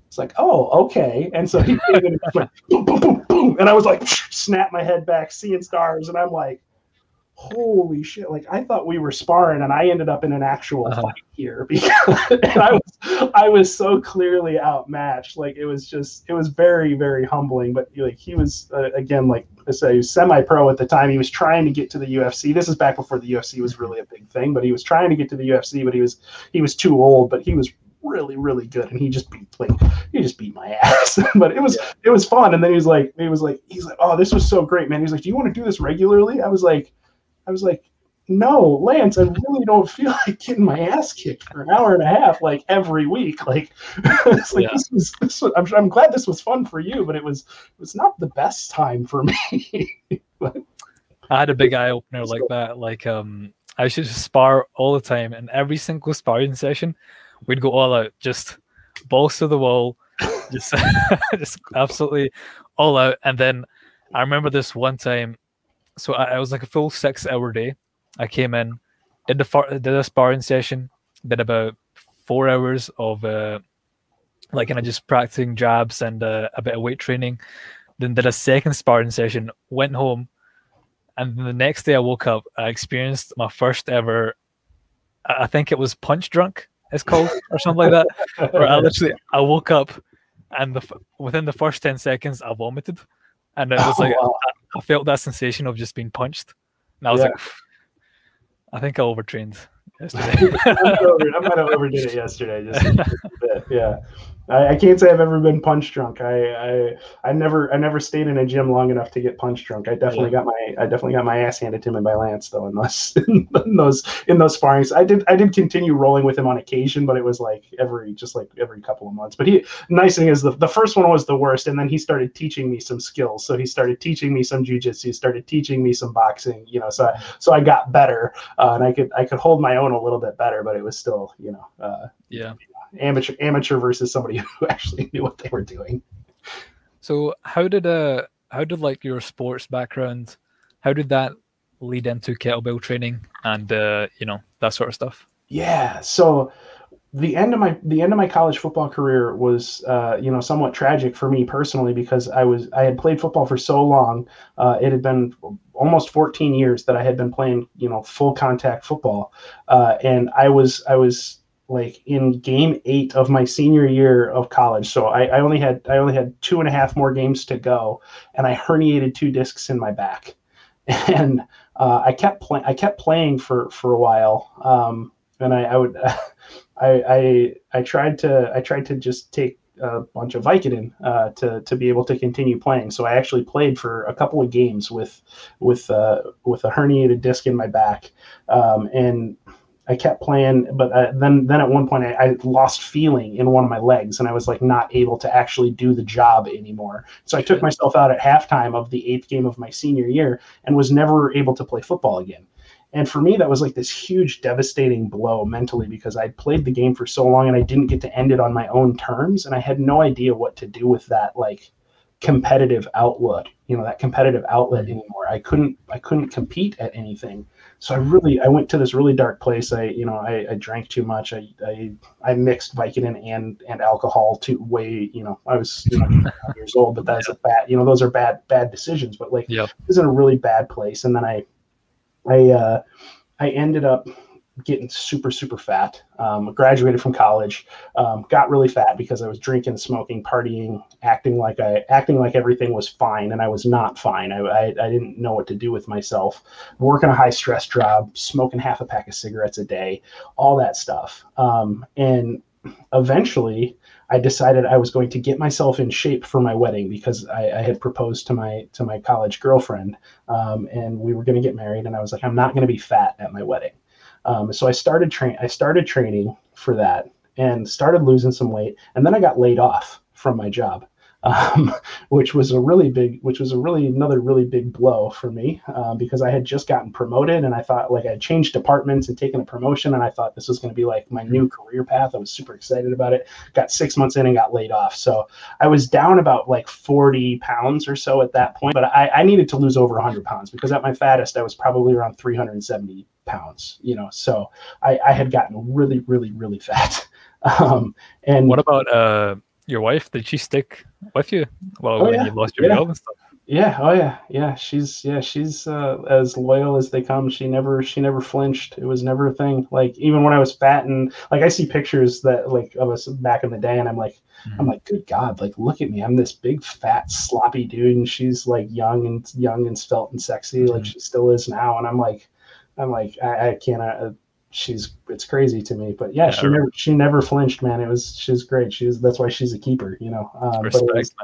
it's like, oh, okay. And so he came in and went boom, boom, boom, boom. And I was like, snap my head back, seeing stars. And I'm like, holy shit like i thought we were sparring and i ended up in an actual uh-huh. fight here because and i was i was so clearly outmatched. Like it was just it was very very humbling but like he was uh, again like i say semi-pro at the time. He was trying to get to the ufc this is back before the ufc was really a big thing but he was trying to get to the ufc but he was he was too old but he was really really good and he just beat like he just beat my ass. But it was yeah. it was fun. And then he was like he was like he's like oh this was so great man. He's like do you want to do this regularly? I was like I was like, no, Lance, I really don't feel like getting my ass kicked for an hour and a half, like every week. Like, it's like yeah. this was, this was I'm, I'm, glad this was fun for you, but it was, it was not the best time for me. but, I had a big eye opener like that. Like, um, I used to spar all the time, and every single sparring session, we'd go all out, just balls to the wall, just, just absolutely all out. And then I remember this one time so I, I, was like a full six hour day. I came in, did the far, did a sparring session, did about four hours of uh, like kind of just practicing jabs and uh, a bit of weight training. Then did a second sparring session, went home, and the next day I woke up. I experienced my first ever. I think it was punch drunk. It's called or something like that. Where I literally I woke up, and the, within the first ten seconds I vomited, and it was oh, like wow. I felt that sensation of just being punched. And I was yeah. like, I think I overtrained yesterday. I might have overdid it yesterday, just a bit. Yeah. I, I, can't say I've ever been punch drunk. I, I I never I never stayed in a gym long enough to get punch drunk. I definitely yeah. got my I definitely got my ass handed to me by Lance though in those in those in those sparrings. I did I did continue rolling with him on occasion, but it was like every just like every couple of months. But he nice thing is the, the first one was the worst, and then he started teaching me some skills. So he started teaching me some jujitsu, he started teaching me some boxing. You know, so so I got better, uh, and I could I could hold my own a little bit better, but it was still you know uh, yeah amateur amateur versus somebody who actually knew what they were doing. So how did uh how did like your sports background how did that lead into kettlebell training and uh you know that sort of stuff? Yeah, so the end of my the end of my college football career was uh, you know somewhat tragic for me personally because I was I had played football for so long. Uh, it had been almost 14 years that I had been playing you know full contact football, uh, and I was I was like in game eight of my senior year of college. So I, I, only had I only had two and a half more games to go, and I herniated two discs in my back, and uh, I kept playing. I kept playing for for a while, um, and I, I would I, I I tried to I tried to just take a bunch of Vicodin uh, to to be able to continue playing. So I actually played for a couple of games with with uh, with a herniated disc in my back, um, and I kept playing. But uh, then then at one point I, I, lost feeling in one of my legs, and I was like not able to actually do the job anymore. So I took myself out at halftime of the eighth game of my senior year, and was never able to play football again. And for me, that was like this huge, devastating blow mentally because I played the game for so long and I didn't get to end it on my own terms. And I had no idea what to do with that, like, competitive outlet you know that competitive outlet mm-hmm. anymore i couldn't i couldn't compete at anything so i really i went to this really dark place. I you know i, I drank too much. I, I i mixed vicodin and and alcohol to way you know i was you know years old but that's a bad you know those are bad bad decisions but like yep. it was in a really bad place. And then i I uh, I ended up getting super super fat. Um, graduated from college, um, got really fat because I was drinking, smoking, partying, acting like I acting like everything was fine, and I was not fine. I, I, I didn't know what to do with myself. Working a high stress job, smoking half a pack of cigarettes a day, all that stuff. Um, and eventually, I decided I was going to get myself in shape for my wedding because I, I had proposed to my to my college girlfriend, um, and we were going to get married. And I was like, I'm not going to be fat at my wedding. Um, so I started train. I started training for that and started losing some weight. And then I got laid off from my job um, which was a really big, which was a really another really big blow for me uh, because I had just gotten promoted and I thought like I had changed departments and taken a promotion and I thought this was going to be like my new career path. I was super excited about it. Got six months in and got laid off, so I was down about like forty pounds or so at that point. But I, I needed to lose over hundred pounds because at my fattest I was probably around three hundred and seventy pounds. You know, so I, I had gotten really, really, really fat. Um, and what about uh your wife did she stick with you well oh, when yeah. you lost your yeah. job and stuff yeah oh yeah yeah she's yeah she's uh, as loyal as they come she never she never flinched it was never a thing like even when i was fat and like i see pictures that like of us back in the day and i'm like mm-hmm. i'm like good god like look at me i'm this big fat sloppy dude and she's like young and young and svelte and sexy mm-hmm. like she still is now and i'm like i'm like i, I can't uh, she's it's crazy to me. But yeah, yeah she never she never flinched, man. It was she's great. She's that's why she's a keeper, you know. Um, Respect, was,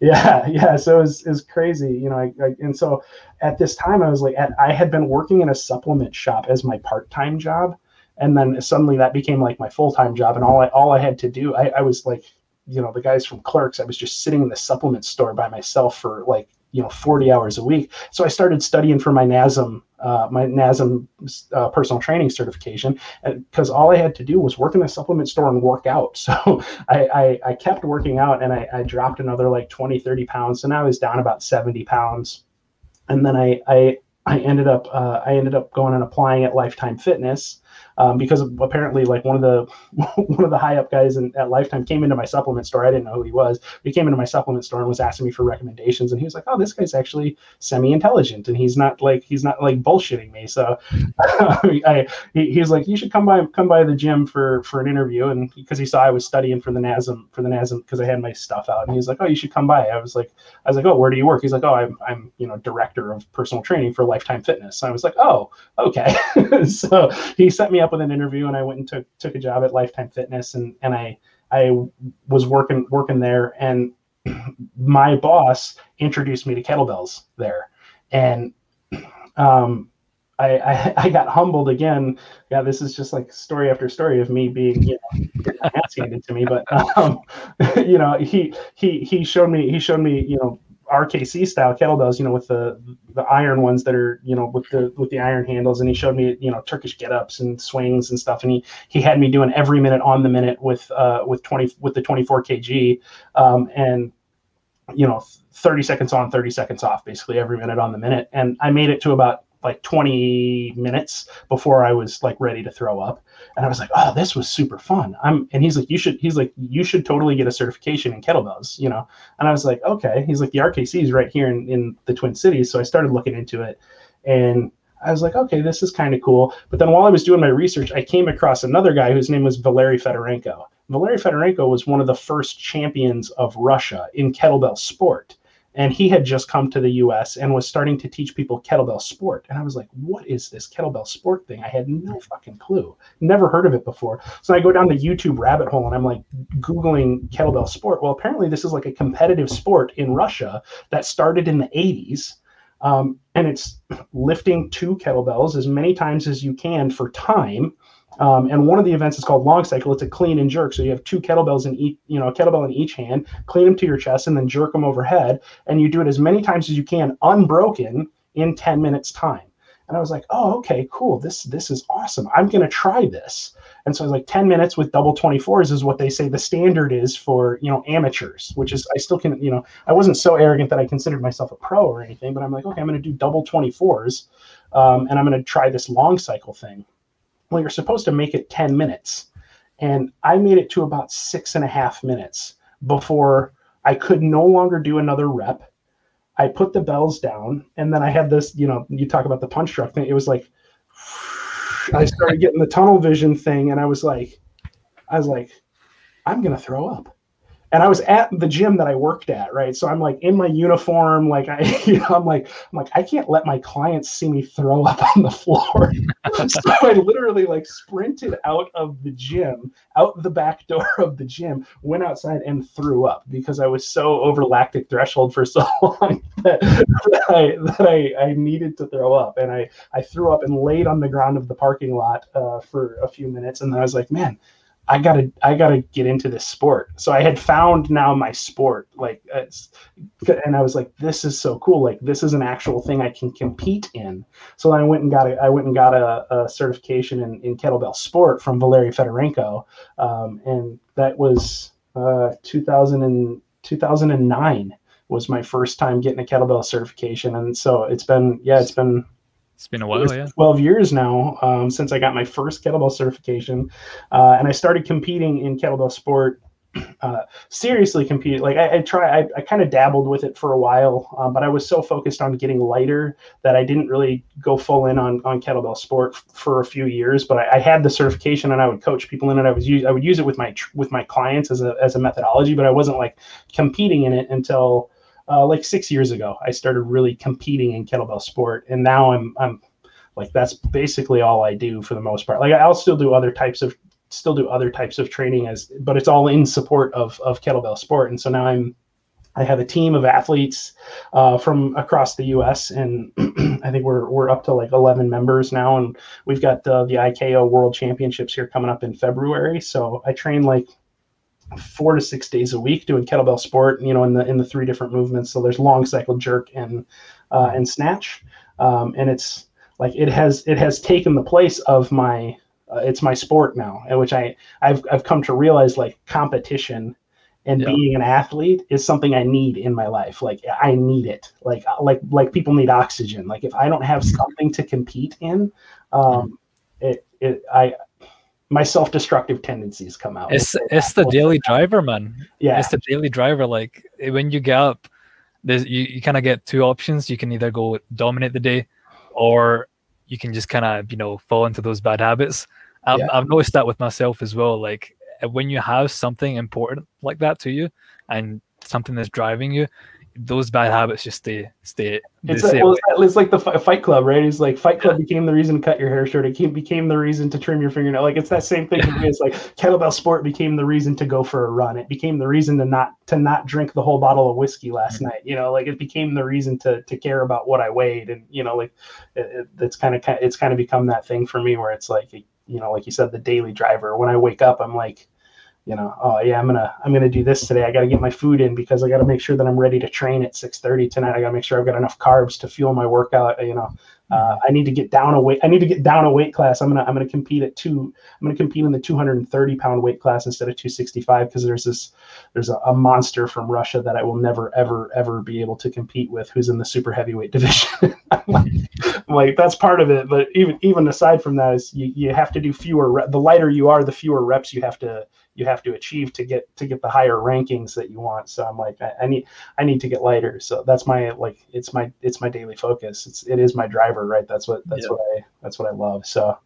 yeah, yeah. So it was, it was crazy, you know. I, I, and so at this time, I was like, at, I had been working in a supplement shop as my part time job, and then suddenly that became like my full time job, and all I all I had to do, I, I was like, you know, the guys from Clerks, I was just sitting in the supplement store by myself for like you know 40 hours a week. So i started studying for my nasm uh, my nasm uh, personal training certification because all i had to do was work in the supplement store and work out. So I, I, I kept working out and I, I dropped another like 20 30 pounds so now i was down about 70 pounds. And then i i I ended up uh, I ended up going and applying at Lifetime Fitness, um, because apparently like one of the one of the high up guys in, at Lifetime came into my supplement store. I didn't know who he was. He came into my supplement store and was asking me for recommendations, and he was like, "Oh, this guy's actually semi intelligent, and he's not like he's not like bullshitting me." So I, he, he was like, "You should come by come by the gym for for an interview," and because he saw I was studying for the NASM for the NASM because I had my stuff out, and he was like, "Oh, you should come by." I was like, I was like, "Oh, where do you work?" He's like, "Oh, I'm I'm you know director of personal training for Lifetime Fitness." And I was like, "Oh, okay." so he sent me up up with an interview and I went and took took a job at Lifetime Fitness and and I I was working working there and my boss introduced me to kettlebells there and um, I, I, I got humbled again. Yeah, this is just like story after story of me being you know handed to me. But um, you know, he he he showed me he showed me you know RKC style kettlebells, you know, with the the iron ones that are, you know, with the with the iron handles, and he showed me, you know, Turkish get ups and swings and stuff, and he he had me doing every minute on the minute with uh with twenty with the twenty four kg, um, and you know, thirty seconds on, thirty seconds off, basically every minute on the minute, and I made it to about like 20 minutes before I was like ready to throw up. And I was like, oh, this was super fun. I'm and he's like, you should he's like, you should totally get a certification in kettlebells, you know. And I was like, okay. He's like, the RKC is right here in, in the Twin Cities. So I started looking into it and I was like, okay, this is kind of cool. But then while I was doing my research, I came across another guy whose name was Valery Fedorenko. Valery Fedorenko was one of the first champions of Russia in kettlebell sport and he had just come to the US and was starting to teach people kettlebell sport. And I was like, what is this kettlebell sport thing? I had no fucking clue, never heard of it before. So I go down the YouTube rabbit hole and I'm like Googling kettlebell sport. Well, apparently, this is like a competitive sport in Russia that started in the 80s. Um, and it's lifting two kettlebells as many times as you can for time um, and one of the events is called long cycle. It's a clean and jerk. So you have two kettlebells in each, you know, a kettlebell in each hand, clean them to your chest, and then jerk them overhead. And you do it as many times as you can, unbroken, in 10 minutes time. And I was like, oh, okay, cool. This this is awesome. I'm gonna try this. And so I was like, 10 minutes with double 24s is what they say the standard is for you know amateurs, which is I still can, you know, I wasn't so arrogant that I considered myself a pro or anything, but I'm like, okay, I'm gonna do double 24s, um, and I'm gonna try this long cycle thing well, you're supposed to make it 10 minutes. And I made it to about six and a half minutes before I could no longer do another rep. I put the bells down, and then I had this, you know, you talk about the punch drunk thing. It was like, I started getting the tunnel vision thing, and I was like, I was like, I'm going to throw up and I was at the gym that I worked at, right? So I'm like in my uniform, like I, you know, I'm like, I'm like, I can't let my clients see me throw up on the floor. so I literally like sprinted out of the gym, out the back door of the gym, went outside and threw up because I was so over lactic threshold for so long that, that I that I, I needed to throw up, and I I threw up and laid on the ground of the parking lot uh, for a few minutes, and I was like, man I gotta I gotta get into this sport. So I had found now my sport, like and I was like, this is so cool. Like this is an actual thing I can compete in. So I went and got a I went and got a, a certification in, in kettlebell sport from Valery Fedorenko, um, and that was uh, 2000 and 2009 was my first time getting a kettlebell certification, and so it's been yeah it's been it's been a while, yeah. 12 years now um, since I got my first kettlebell certification. Uh, and I started competing in kettlebell sport. Uh, seriously compete like I, I try I, I kind of dabbled with it for a while um, but I was so focused on getting lighter that I didn't really go full in on, on kettlebell sport f- for a few years but I, I, had the certification and I would coach people in it I was use, I would use it with my with my clients as a, as a methodology but I wasn't like competing in it until uh, like six years ago. I started really competing in kettlebell sport, and now I'm I'm like that's basically all I do for the most part. Like I'll still do other types of still do other types of training as, but it's all in support of of kettlebell sport. And so now I'm I have a team of athletes uh, from across the U.S. and I think we're we're up to like 11 members now, and we've got uh, the IKO World Championships here coming up in February. So I train like four to six days a week doing kettlebell sport, you know, in the in the three different movements. So there's long cycle, jerk, and uh, and snatch, um, and it's like it has it has taken the place of my uh, it's my sport now, which I I've I've come to realize like competition and yeah. being an athlete is something I need in my life. Like I need it. Like like like people need oxygen. Like if I don't have something to compete in, um, it it I my self-destructive tendencies come out. It's it's the daily driver, man. Yeah, it's the daily driver. Like eh, when you get up, there's you, you kind of get two options. You can either go dominate the day, or you can just kind of you know fall into those bad habits. I've, yeah. I've noticed that with myself as well. Like eh, when you have something important like that to you, and something that's driving you, those bad habits just stay stay. It's like, well, it's like the Fight Club, right? It's like Fight Club became the reason to cut your hair short. It became the reason to trim your fingernail. Like it's that same thing. it's like kettlebell sport became the reason to go for a run. It became the reason to not to not drink the whole bottle of whiskey last mm-hmm. night. You know, like it became the reason to to care about what I weighed, and you know, like it, it, it's kind of it's kind of become that thing for me where it's like you know, like you said, the daily driver. When I wake up, I'm like you know, oh yeah, I'm gonna I'm gonna do this today. I got to get my food in because I got to make sure that I'm ready to train at 6:30 tonight. I got to make sure I've got enough carbs to fuel my workout. You know, uh, I need to get down a weight. I need to get down a weight class. I'm gonna I'm gonna compete at two. I'm gonna compete in the 230 pound weight class instead of 265 because there's this there's a, a, monster from Russia that I will never ever ever be able to compete with who's in the super heavyweight division. I'm, like, that's part of it. But even even aside from that is you, you have to do fewer. Re- the lighter you are, the fewer reps you have to you have to achieve to get to get the higher rankings that you want. So I'm like, I, I, need I need to get lighter. So that's my like it's my it's my daily focus. It's it is my driver, right? That's what that's what I that's what I love. So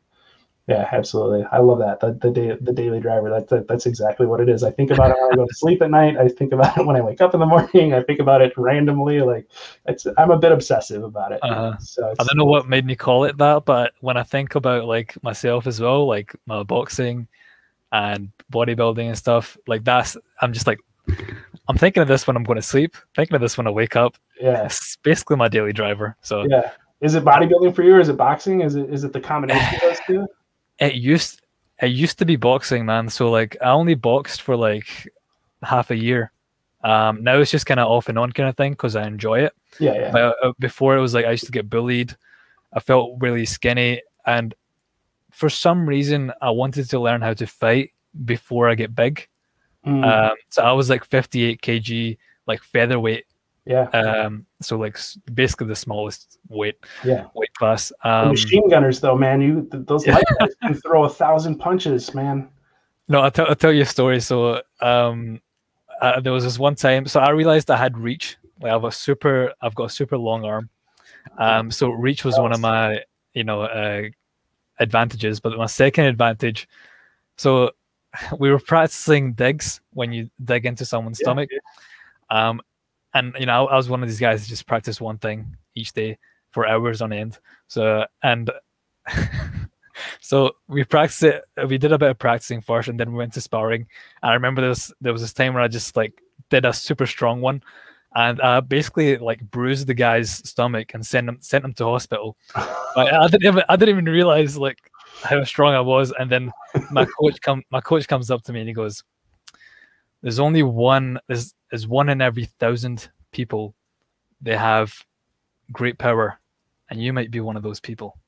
Yeah, absolutely. I love that. The the, day, the daily driver. That, that that's exactly what it is. I think about it when I go to sleep at night. I think about it when I wake up in the morning. I think about it randomly. Like it's I'm a bit obsessive about it. Uh-huh. So I don't know what made me call it that, but when I think about like myself as well, like my boxing and bodybuilding and stuff, like that's I'm just like I'm thinking of this when I'm going to sleep, thinking of this when I wake up. Yeah. It's basically my daily driver. So yeah. Is it bodybuilding for you or is it boxing? Is it is it the combination of those two? it used it used to be boxing, man. So like I only boxed for like half a year. Um, now it's just kind of off and on kind of thing because I enjoy it. Yeah, yeah. But uh, before it was like I used to get bullied. I felt really skinny, and for some reason I wanted to learn how to fight before I get big. Mm. Um, so I was like 58 kg, like featherweight yeah. Um. So like basically the smallest weight. Yeah. Weight class. Um, machine gunners though, man, you those light guys can throw a thousand punches, man. No, I'll, t- I'll tell you a story. So um, uh, there was this one time. So I realized I had reach. Like I have a super. I've got a super long arm. Um. So reach was one of my you know uh, advantages, but my second advantage. So we were practicing digs when you dig into someone's yeah, stomach. Yeah. Um, and you know, I was one of these guys that just practice one thing each day for hours on end. So and so we practiced it. We did a bit of practicing first, and then we went to sparring. And I remember this. There was this time where I just like did a super strong one, and uh, basically like bruised the guy's stomach and sent him sent him to hospital. I, I didn't even I didn't even realize like how strong I was. And then my coach come my coach comes up to me and he goes, "There's only one. There's is one in every thousand people they have great power and you might be one of those people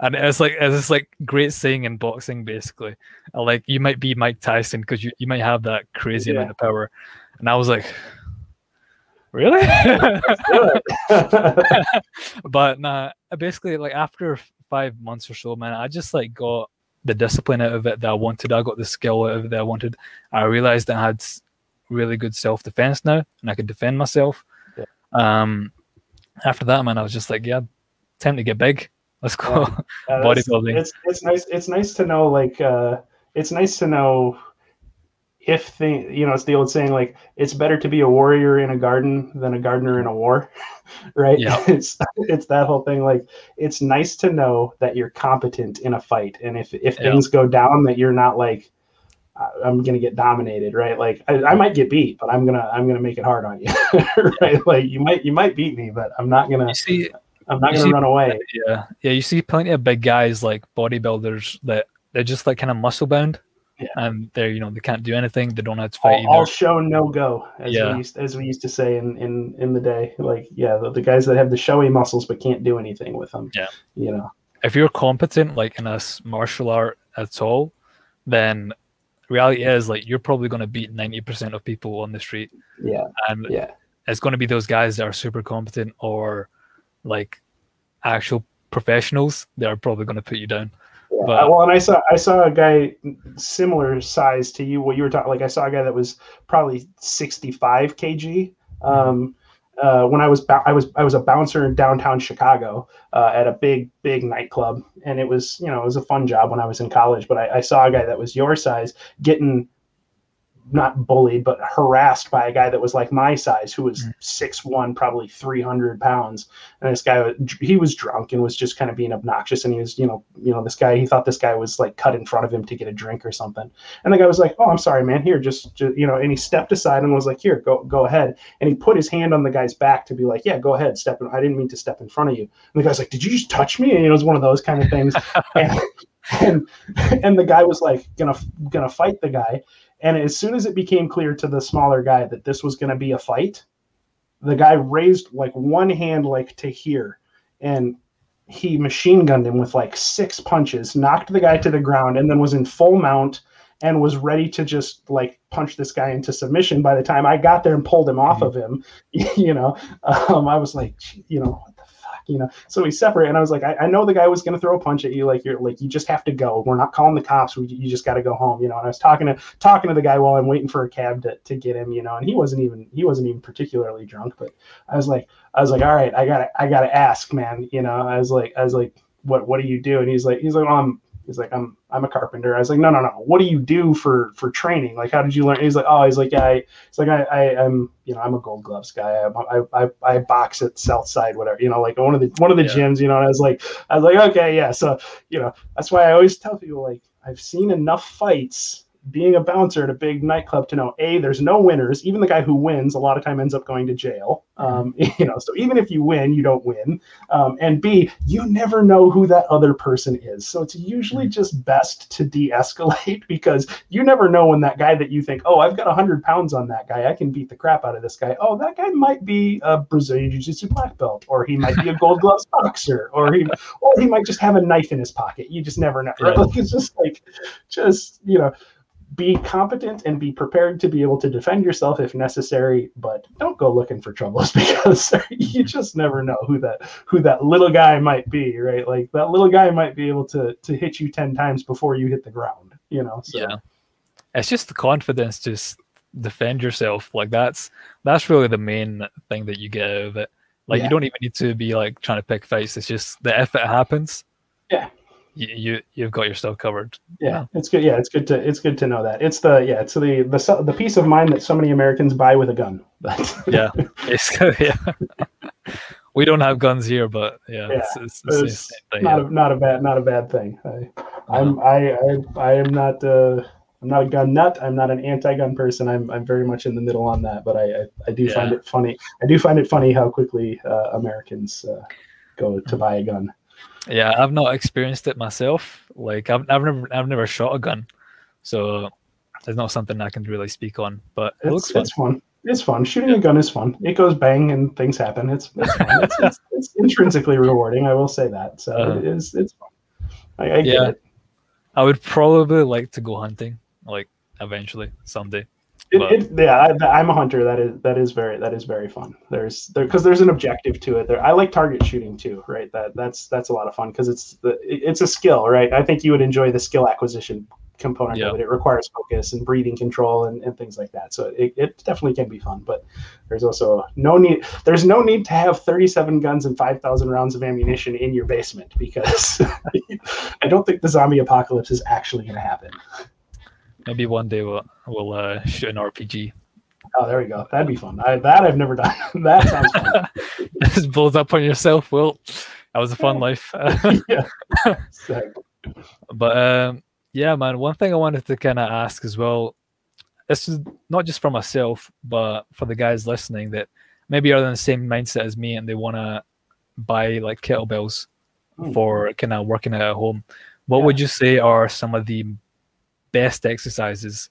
and it's like it's this like great saying in boxing basically like you might be mike tyson because you, you might have that crazy yeah. amount of power and i was like really but nah basically like after five months or so man i just like got the discipline out of it that i wanted i got the skill out of it that i wanted i realized i had really good self defense now, and I could defend myself. Yeah. Um, after that, man, I was just like, yeah, time to get big. Let's go yeah. Yeah, bodybuilding. It's it's nice. It's nice to know like uh, it's nice to know if thing you know it's the old saying like it's better to be a warrior in a garden than a gardener in a war right yeah it's it's that whole thing like it's nice to know that you're competent in a fight and if if yeah. things go down that you're not like I'm gonna get dominated, right? Like I, I, might get beat, but I'm gonna I'm gonna make it hard on you, right? Like you might you might beat me, but I'm not gonna. You see, I'm not gonna see, run away. Yeah, yeah. You see plenty of big guys like bodybuilders that they're just like kind of muscle bound, yeah. and they're you know they can't do anything. They don't have to fight. All, all show no go, as yeah. we used as we used to say in in in the day. Like yeah, the, the guys that have the showy muscles but can't do anything with them. Yeah, you know. If you're competent like in a martial art at all, then reality is like you're probably going to beat 90% of people on the street yeah and yeah it's going to be those guys that are super competent or like actual professionals that are probably going to put you down yeah. But, well and i saw i saw a guy similar size to you what you were talking like i saw a guy that was probably 65 kg um uh, when I was I was I was a bouncer in downtown Chicago uh, at a big big nightclub, and it was you know it was a fun job when I was in college. But I, I saw a guy that was your size getting not bullied, but harassed by a guy that was like my size, who was mm. six one, probably three hundred pounds. And this guy, he was drunk and was just kind of being obnoxious. And he was, you know, you know, this guy, he thought this guy was like cut in front of him to get a drink or something. And the guy was like, "Oh, I'm sorry, man. Here, just, just you know." And he stepped aside and was like, "Here, go, go ahead." And he put his hand on the guy's back to be like, "Yeah, go ahead, step in. I didn't mean to step in front of you." And the guy's like, "Did you just touch me?" And you know, it was one of those kind of things. and, and and the guy was like gonna gonna fight the guy and as soon as it became clear to the smaller guy that this was going to be a fight, the guy raised like one hand like to here and he machine gunned him with like six punches, knocked the guy to the ground, and then was in full mount and was ready to just like punch this guy into submission. By the time I got there and pulled him off mm-hmm. of him, you know, um, I was like, you know, you know. So we separate, and I was like, I, I know the guy was going to throw a punch at you, like you're like you just have to go. We're not calling the cops. We, you just got to go home, you know. And I was talking to talking to the guy while I'm waiting for a cab to, to get him, you know. And he wasn't even he wasn't even particularly drunk, but I was like I was like, all right, I gotta I gotta ask, man, you know. I was like I was like, what what do you do? And he's like he's like, well, I'm He's like, I'm I'm a carpenter. I was like, no, no, no. What do you do for for training? Like, how did you learn? He's like, oh, he's like, yeah, I, he's like, I, I I'm you know, I'm a Gold Gloves guy. I, I, I, I box at Southside, whatever, you know, like one of the one of the yeah. gyms, you know. And I was like, I was like, okay, yeah. So, you know, that's why I always tell people like, I've seen enough fights being a bouncer at a big nightclub to know a there's no winners. Even the guy who wins a lot of time ends up going to jail. Um, you know so even if you win you don't win. Um, and b you never know who that other person is. So it's usually mm-hmm. just best to de-escalate because you never know when that guy that you think oh i've got 100 pounds on that guy. I can beat the crap out of this guy. Oh that guy might be a brazilian jiu-jitsu black belt or he might be a gold gloves boxer or he or he might just have a knife in his pocket. You just never know. Right? like it's just like just you know be competent and be prepared to be able to defend yourself if necessary but don't go looking for troubles because you just never know who that who that little guy might be right? Like that little guy might be able to to hit you 10 times before you hit the ground you know so. yeah. It's just the confidence to defend yourself. Like that's that's really the main thing that you get out of it like yeah. you don't even need to be like trying to pick fights. It's just the if it happens. Yeah you, you have got yourself covered. Yeah, it's good. Yeah, it's good to it's good to know that it's the yeah it's the the the peace of mind that so many Americans buy with a gun. yeah, it's yeah. we don't have guns here, but yeah, yeah it's, it's, it's thing, not yeah. a, not a bad not a bad thing. I, I'm I, I I am not uh I'm not a gun nut. I'm not an anti-gun person. I'm I'm very much in the middle on that. But I I, I do yeah. find it funny. I do find it funny how quickly uh, Americans uh, go to buy a gun. Yeah, I've not experienced it myself. Like I've, I've never I've never shot a gun, so it's not something I can really speak on. But it it's, looks fun. It's fun. It's fun. Shooting a gun is fun. It goes bang and things happen. It's it's, fun. it's, it's, it's intrinsically rewarding. I will say that. So uh, it is. It's fun. I, I yeah. I would probably like to go hunting, like eventually someday. It, it, yeah, I, am a hunter. That is that is very that is very fun. There's there because there's an objective to it. There, I like target shooting too, right? That that's that's a lot of fun because it's the it's a skill, right? I think you would enjoy the skill acquisition component yeah. of it. It requires focus and breathing control and, and things like that. So it, it definitely can be fun, but there's also no need. There's no need to have 37 guns and 5,000 rounds of ammunition in your basement because I don't think the zombie apocalypse is actually going to happen. Maybe one day we'll we'll uh, shoot an RPG. Oh, there we go. That'd be fun. I, that I've never done. that sounds fun. Just blows up on yourself. Well, that was a fun life. yeah. but um, yeah, man. One thing I wanted to kind of ask as well. This is not just for myself, but for the guys listening that maybe are in the same mindset as me and they want to buy like kettlebells mm. for kind of working at home. What yeah. would you say are some of the best exercises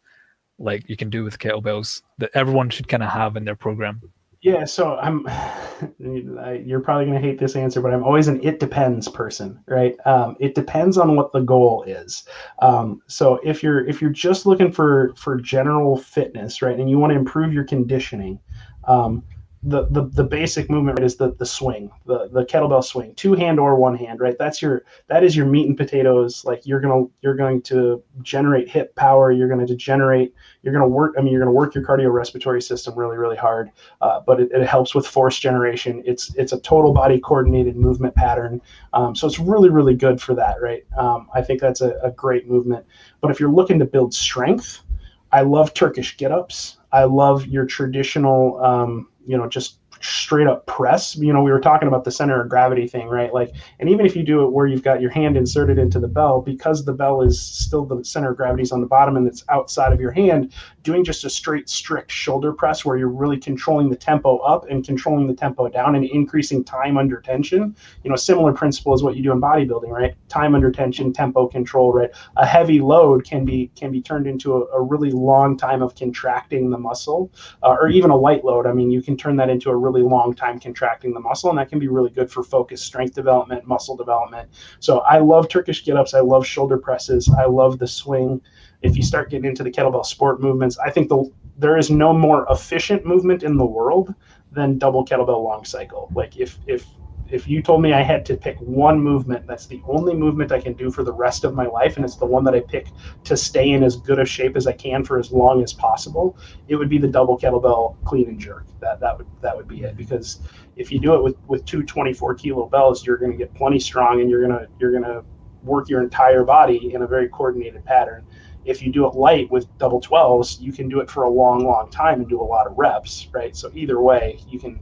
like you can do with kettlebells that everyone should kind of have in their program? Yeah, so I'm. You're probably going to hate this answer, but I'm always an "it depends" person, right? Um, it depends on what the goal is. Um, so if you're if you're just looking for for general fitness, right, and you want to improve your conditioning, um, the, the the basic movement right, is the the swing, the the kettlebell swing, two hand or one hand, right? That's your that is your meat and potatoes. Like you're gonna you're going to generate hip power. You're going to generate. You're to work. I mean, you're to work your cardiorespiratory system really really hard. Uh, but it, it, helps with force generation. It's it's a total body coordinated movement pattern. Um, so it's really really good for that, right? Um, I think that's a, a great movement. But if you're looking to build strength, I love Turkish get ups. I love your traditional. Um, you know, just straight up press. You know, we were talking about the center of gravity thing, right? Like, and even if you do it where you've got your hand inserted into the bell, because the bell is still the center of gravity is on the bottom and it's outside of your hand, doing just a straight, strict shoulder press where you're really controlling the tempo up and controlling the tempo down and increasing time under tension. You know, similar principle is what you do in bodybuilding, right? Time under tension, tempo control, right? A heavy load can be can be turned into a, a really long time of contracting the muscle, uh, or even a light load. I mean, you can turn that into a really long time contracting the muscle, and that can be really good for focus, strength development, muscle development. So I love Turkish get ups. I love shoulder presses. I love the swing if you start getting into the kettlebell sport movements, I think the there is no more efficient movement in the world than double kettlebell long cycle. Like if if if you told me I had to pick one movement, that's the only movement I can do for the rest of my life, and it's the one that I pick to stay in as good a shape as I can for as long as possible, it would be the double kettlebell clean and jerk. That that would that would be it. Because if you do it with with two 24 kilo bells, you're going to get plenty strong, and you're gonna you're gonna work your entire body in a very coordinated pattern. If you do it light with double 12s, you can do it for a long, long time and do a lot of reps, right? So either way, you can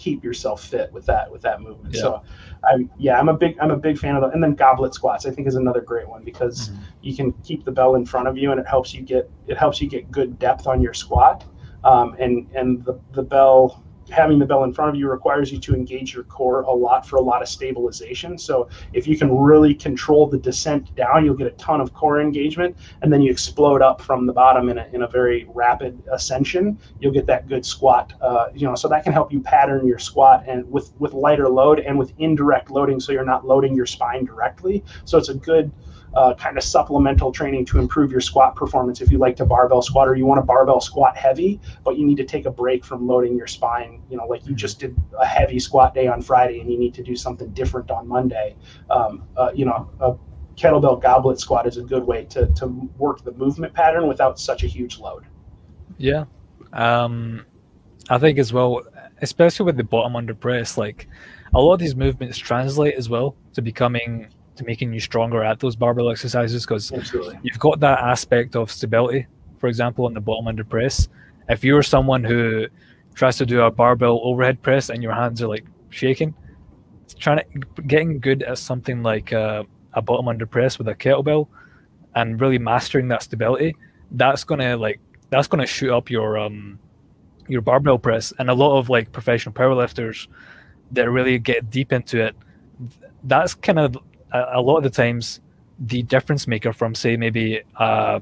keep yourself fit with that with that movement. Yeah. So I'm yeah, I'm a big I'm a big fan of that. And then goblet squats I think is another great one because mm-hmm. you can keep the bell in front of you and it helps you get it helps you get good depth on your squat. Um, and and the, the bell having the bell in front of you requires you to engage your core a lot for a lot of stabilization. So if you can really control the descent down, you'll get a ton of core engagement, and then you explode up from the bottom in a, in a very rapid ascension. You'll get that good squat. Uh, you know, so that can help you pattern your squat and with with lighter load and with indirect loading, so you're not loading your spine directly. So it's a good uh, kind of supplemental training to improve your squat performance. If you like to barbell squat or you want to barbell squat heavy, but you need to take a break from loading your spine, you know, like you just did a heavy squat day on Friday and you need to do something different on Monday. Um, uh, you know, a kettlebell goblet squat is a good way to, to work the movement pattern without such a huge load. Yeah. Um, I think as well, especially with the bottom under press, like a lot of these movements translate as well to becoming to making you stronger at those barbell exercises because you've got that aspect of stability. For example, on the bottom under press, if you're someone who tries to do a barbell overhead press and your hands are like shaking, trying to getting good at something like uh, a bottom under press with a kettlebell and really mastering that stability, that's gonna like that's gonna shoot up your um your barbell press. And a lot of like professional powerlifters that really get deep into it, that's kind of a, lot of the times the difference maker from say maybe uh,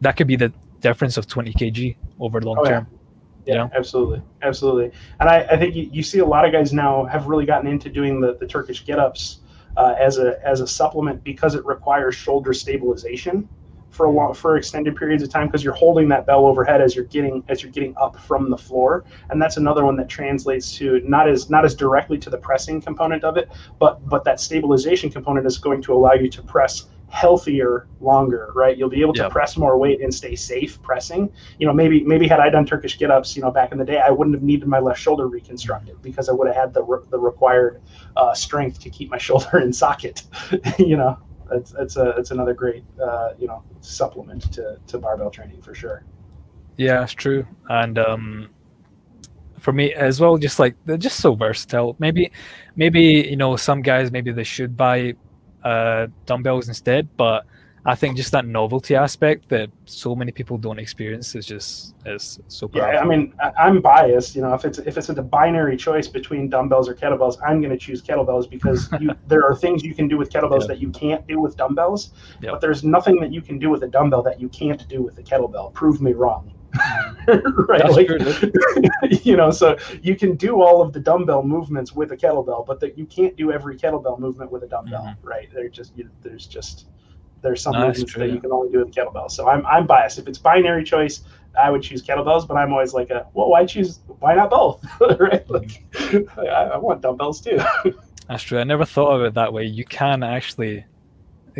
that could be the difference of 20 kg over the long oh, term. Yeah, yeah absolutely, absolutely. And I, I think you, you, see a lot of guys now have really gotten into doing the, the Turkish get ups uh, as a as a supplement because it requires shoulder stabilization for a long for extended periods of time because you're holding that bell overhead as you're getting as you're getting up from the floor. And that's another one that translates to not as not as directly to the pressing component of it but but that stabilization component is going to allow you to press healthier longer right? You'll be able to yep. press more weight and stay safe pressing. You know maybe maybe had i done turkish get-ups you know back in the day i wouldn't have needed my left shoulder reconstructed because i would have had the, re- the required uh, strength to keep my shoulder in socket you know it's it's a it's another great uh, you know supplement to to barbell training for sure. Yeah, it's true, and um, for me as well, just like they're just so versatile. Maybe maybe you know some guys maybe they should buy uh, dumbbells instead, but I think just that novelty aspect that so many people don't experience is just is so powerful. Yeah, I mean, I'm biased. You know, if it's if it's a binary choice between dumbbells or kettlebells, I'm going to choose kettlebells because you, there are things you can do with kettlebells yeah. that you can't do with dumbbells. But there's nothing that you can do with a dumbbell that you can't do with a kettlebell. Prove me wrong. right like, you know so you can do all of the dumbbell movements with a kettlebell but that you can't do every kettlebell movement with a dumbbell mm-hmm. right they're just you, there's just there's some no, movements that you can only do with kettlebells. So I'm I'm biased. If it's binary choice, I would choose kettlebells, but I'm always like a well, why choose? Why not both? right? Like, I, I, want dumbbells too. That's true. I never thought of it that way. You can actually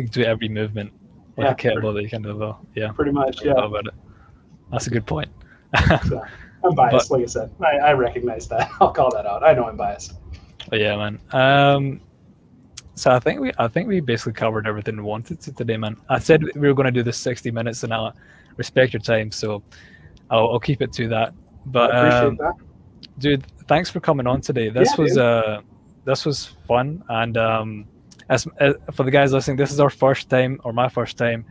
do every movement with yeah, a kettlebell that you can do. Yeah, pretty much. Yeah. About it. That's a good point. so, I'm biased, but, like I said. I, I recognize that. I'll call that out. I know I'm biased. Oh, yeah, man. Um, so I think we I think we basically covered everything we wanted to today, man. I said we were going to do this 60 minutes, and I respect your time, so I'll, I'll keep it to that. But um, that. dude, thanks for coming on today. This yeah, was uh this was fun, and um, as, as for the guys listening, this is our first time or my first time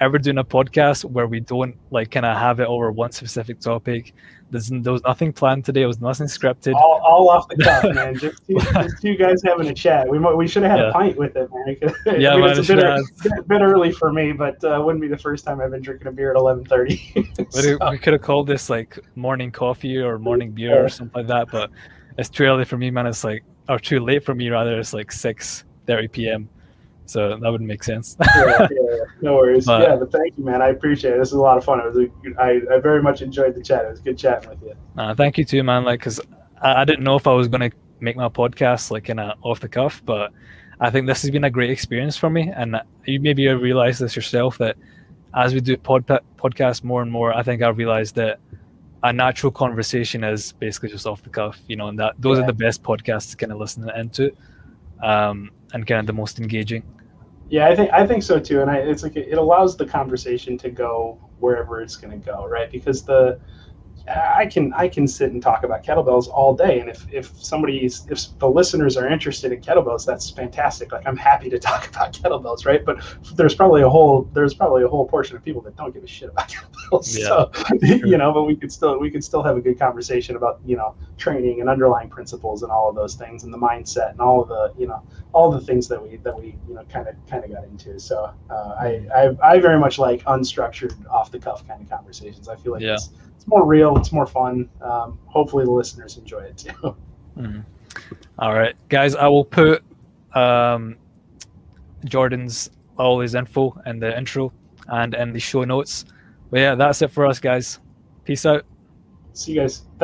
ever doing a podcast where we don't like kind of have it over one specific topic. There's there was nothing planned today. It was nothing scripted. All, all off the cuff, man. Just two, just two, guys having a chat. We we should have had yeah. a pint with it, man. yeah, I mean, it's a bit, early, bit early for me, but uh, wouldn't be the first time I've been drinking a beer at eleven thirty. so. We could have called this like morning coffee or morning beer or something like that, but it's too early for me, man. It's like or too late for me rather. It's like six thirty p.m. So that wouldn't make sense. yeah, yeah, no worries. But, yeah, but thank you, man. I appreciate it. This is a lot of fun. It was a, I, I very much enjoyed the chat. It was good chatting with you. Uh, thank you too, man. Like, cause I, I didn't know if I was gonna make my podcast like in a off the cuff, but I think this has been a great experience for me. And you maybe you realize this yourself that as we do pod podcasts more and more, I think I realized that a natural conversation is basically just off the cuff, you know, and that those yeah. are the best podcasts to kind of listen into, um, and kind of the most engaging. Yeah, I think I think so too, and I, it's like it allows the conversation to go wherever it's going to go, right? Because the I can I can sit and talk about kettlebells all day, and if if somebody's if the listeners are interested in kettlebells, that's fantastic. Like I'm happy to talk about kettlebells, right? But there's probably a whole there's probably a whole portion of people that don't give a shit about kettlebells. Yeah. So you know, but we could still we could still have a good conversation about you know training and underlying principles and all of those things and the mindset and all of the you know all the things that we that we you know kind of kind of got into. So uh, I, I I very much like unstructured, off the cuff kind of conversations. I feel like yeah. it's it's more real, it's more fun. Um, hopefully, the listeners enjoy it too. Mm-hmm. All right, guys, I will put um, Jordan's all his info in the intro and in the show notes. But yeah, that's it for us, guys. Peace out. See you guys. Thanks.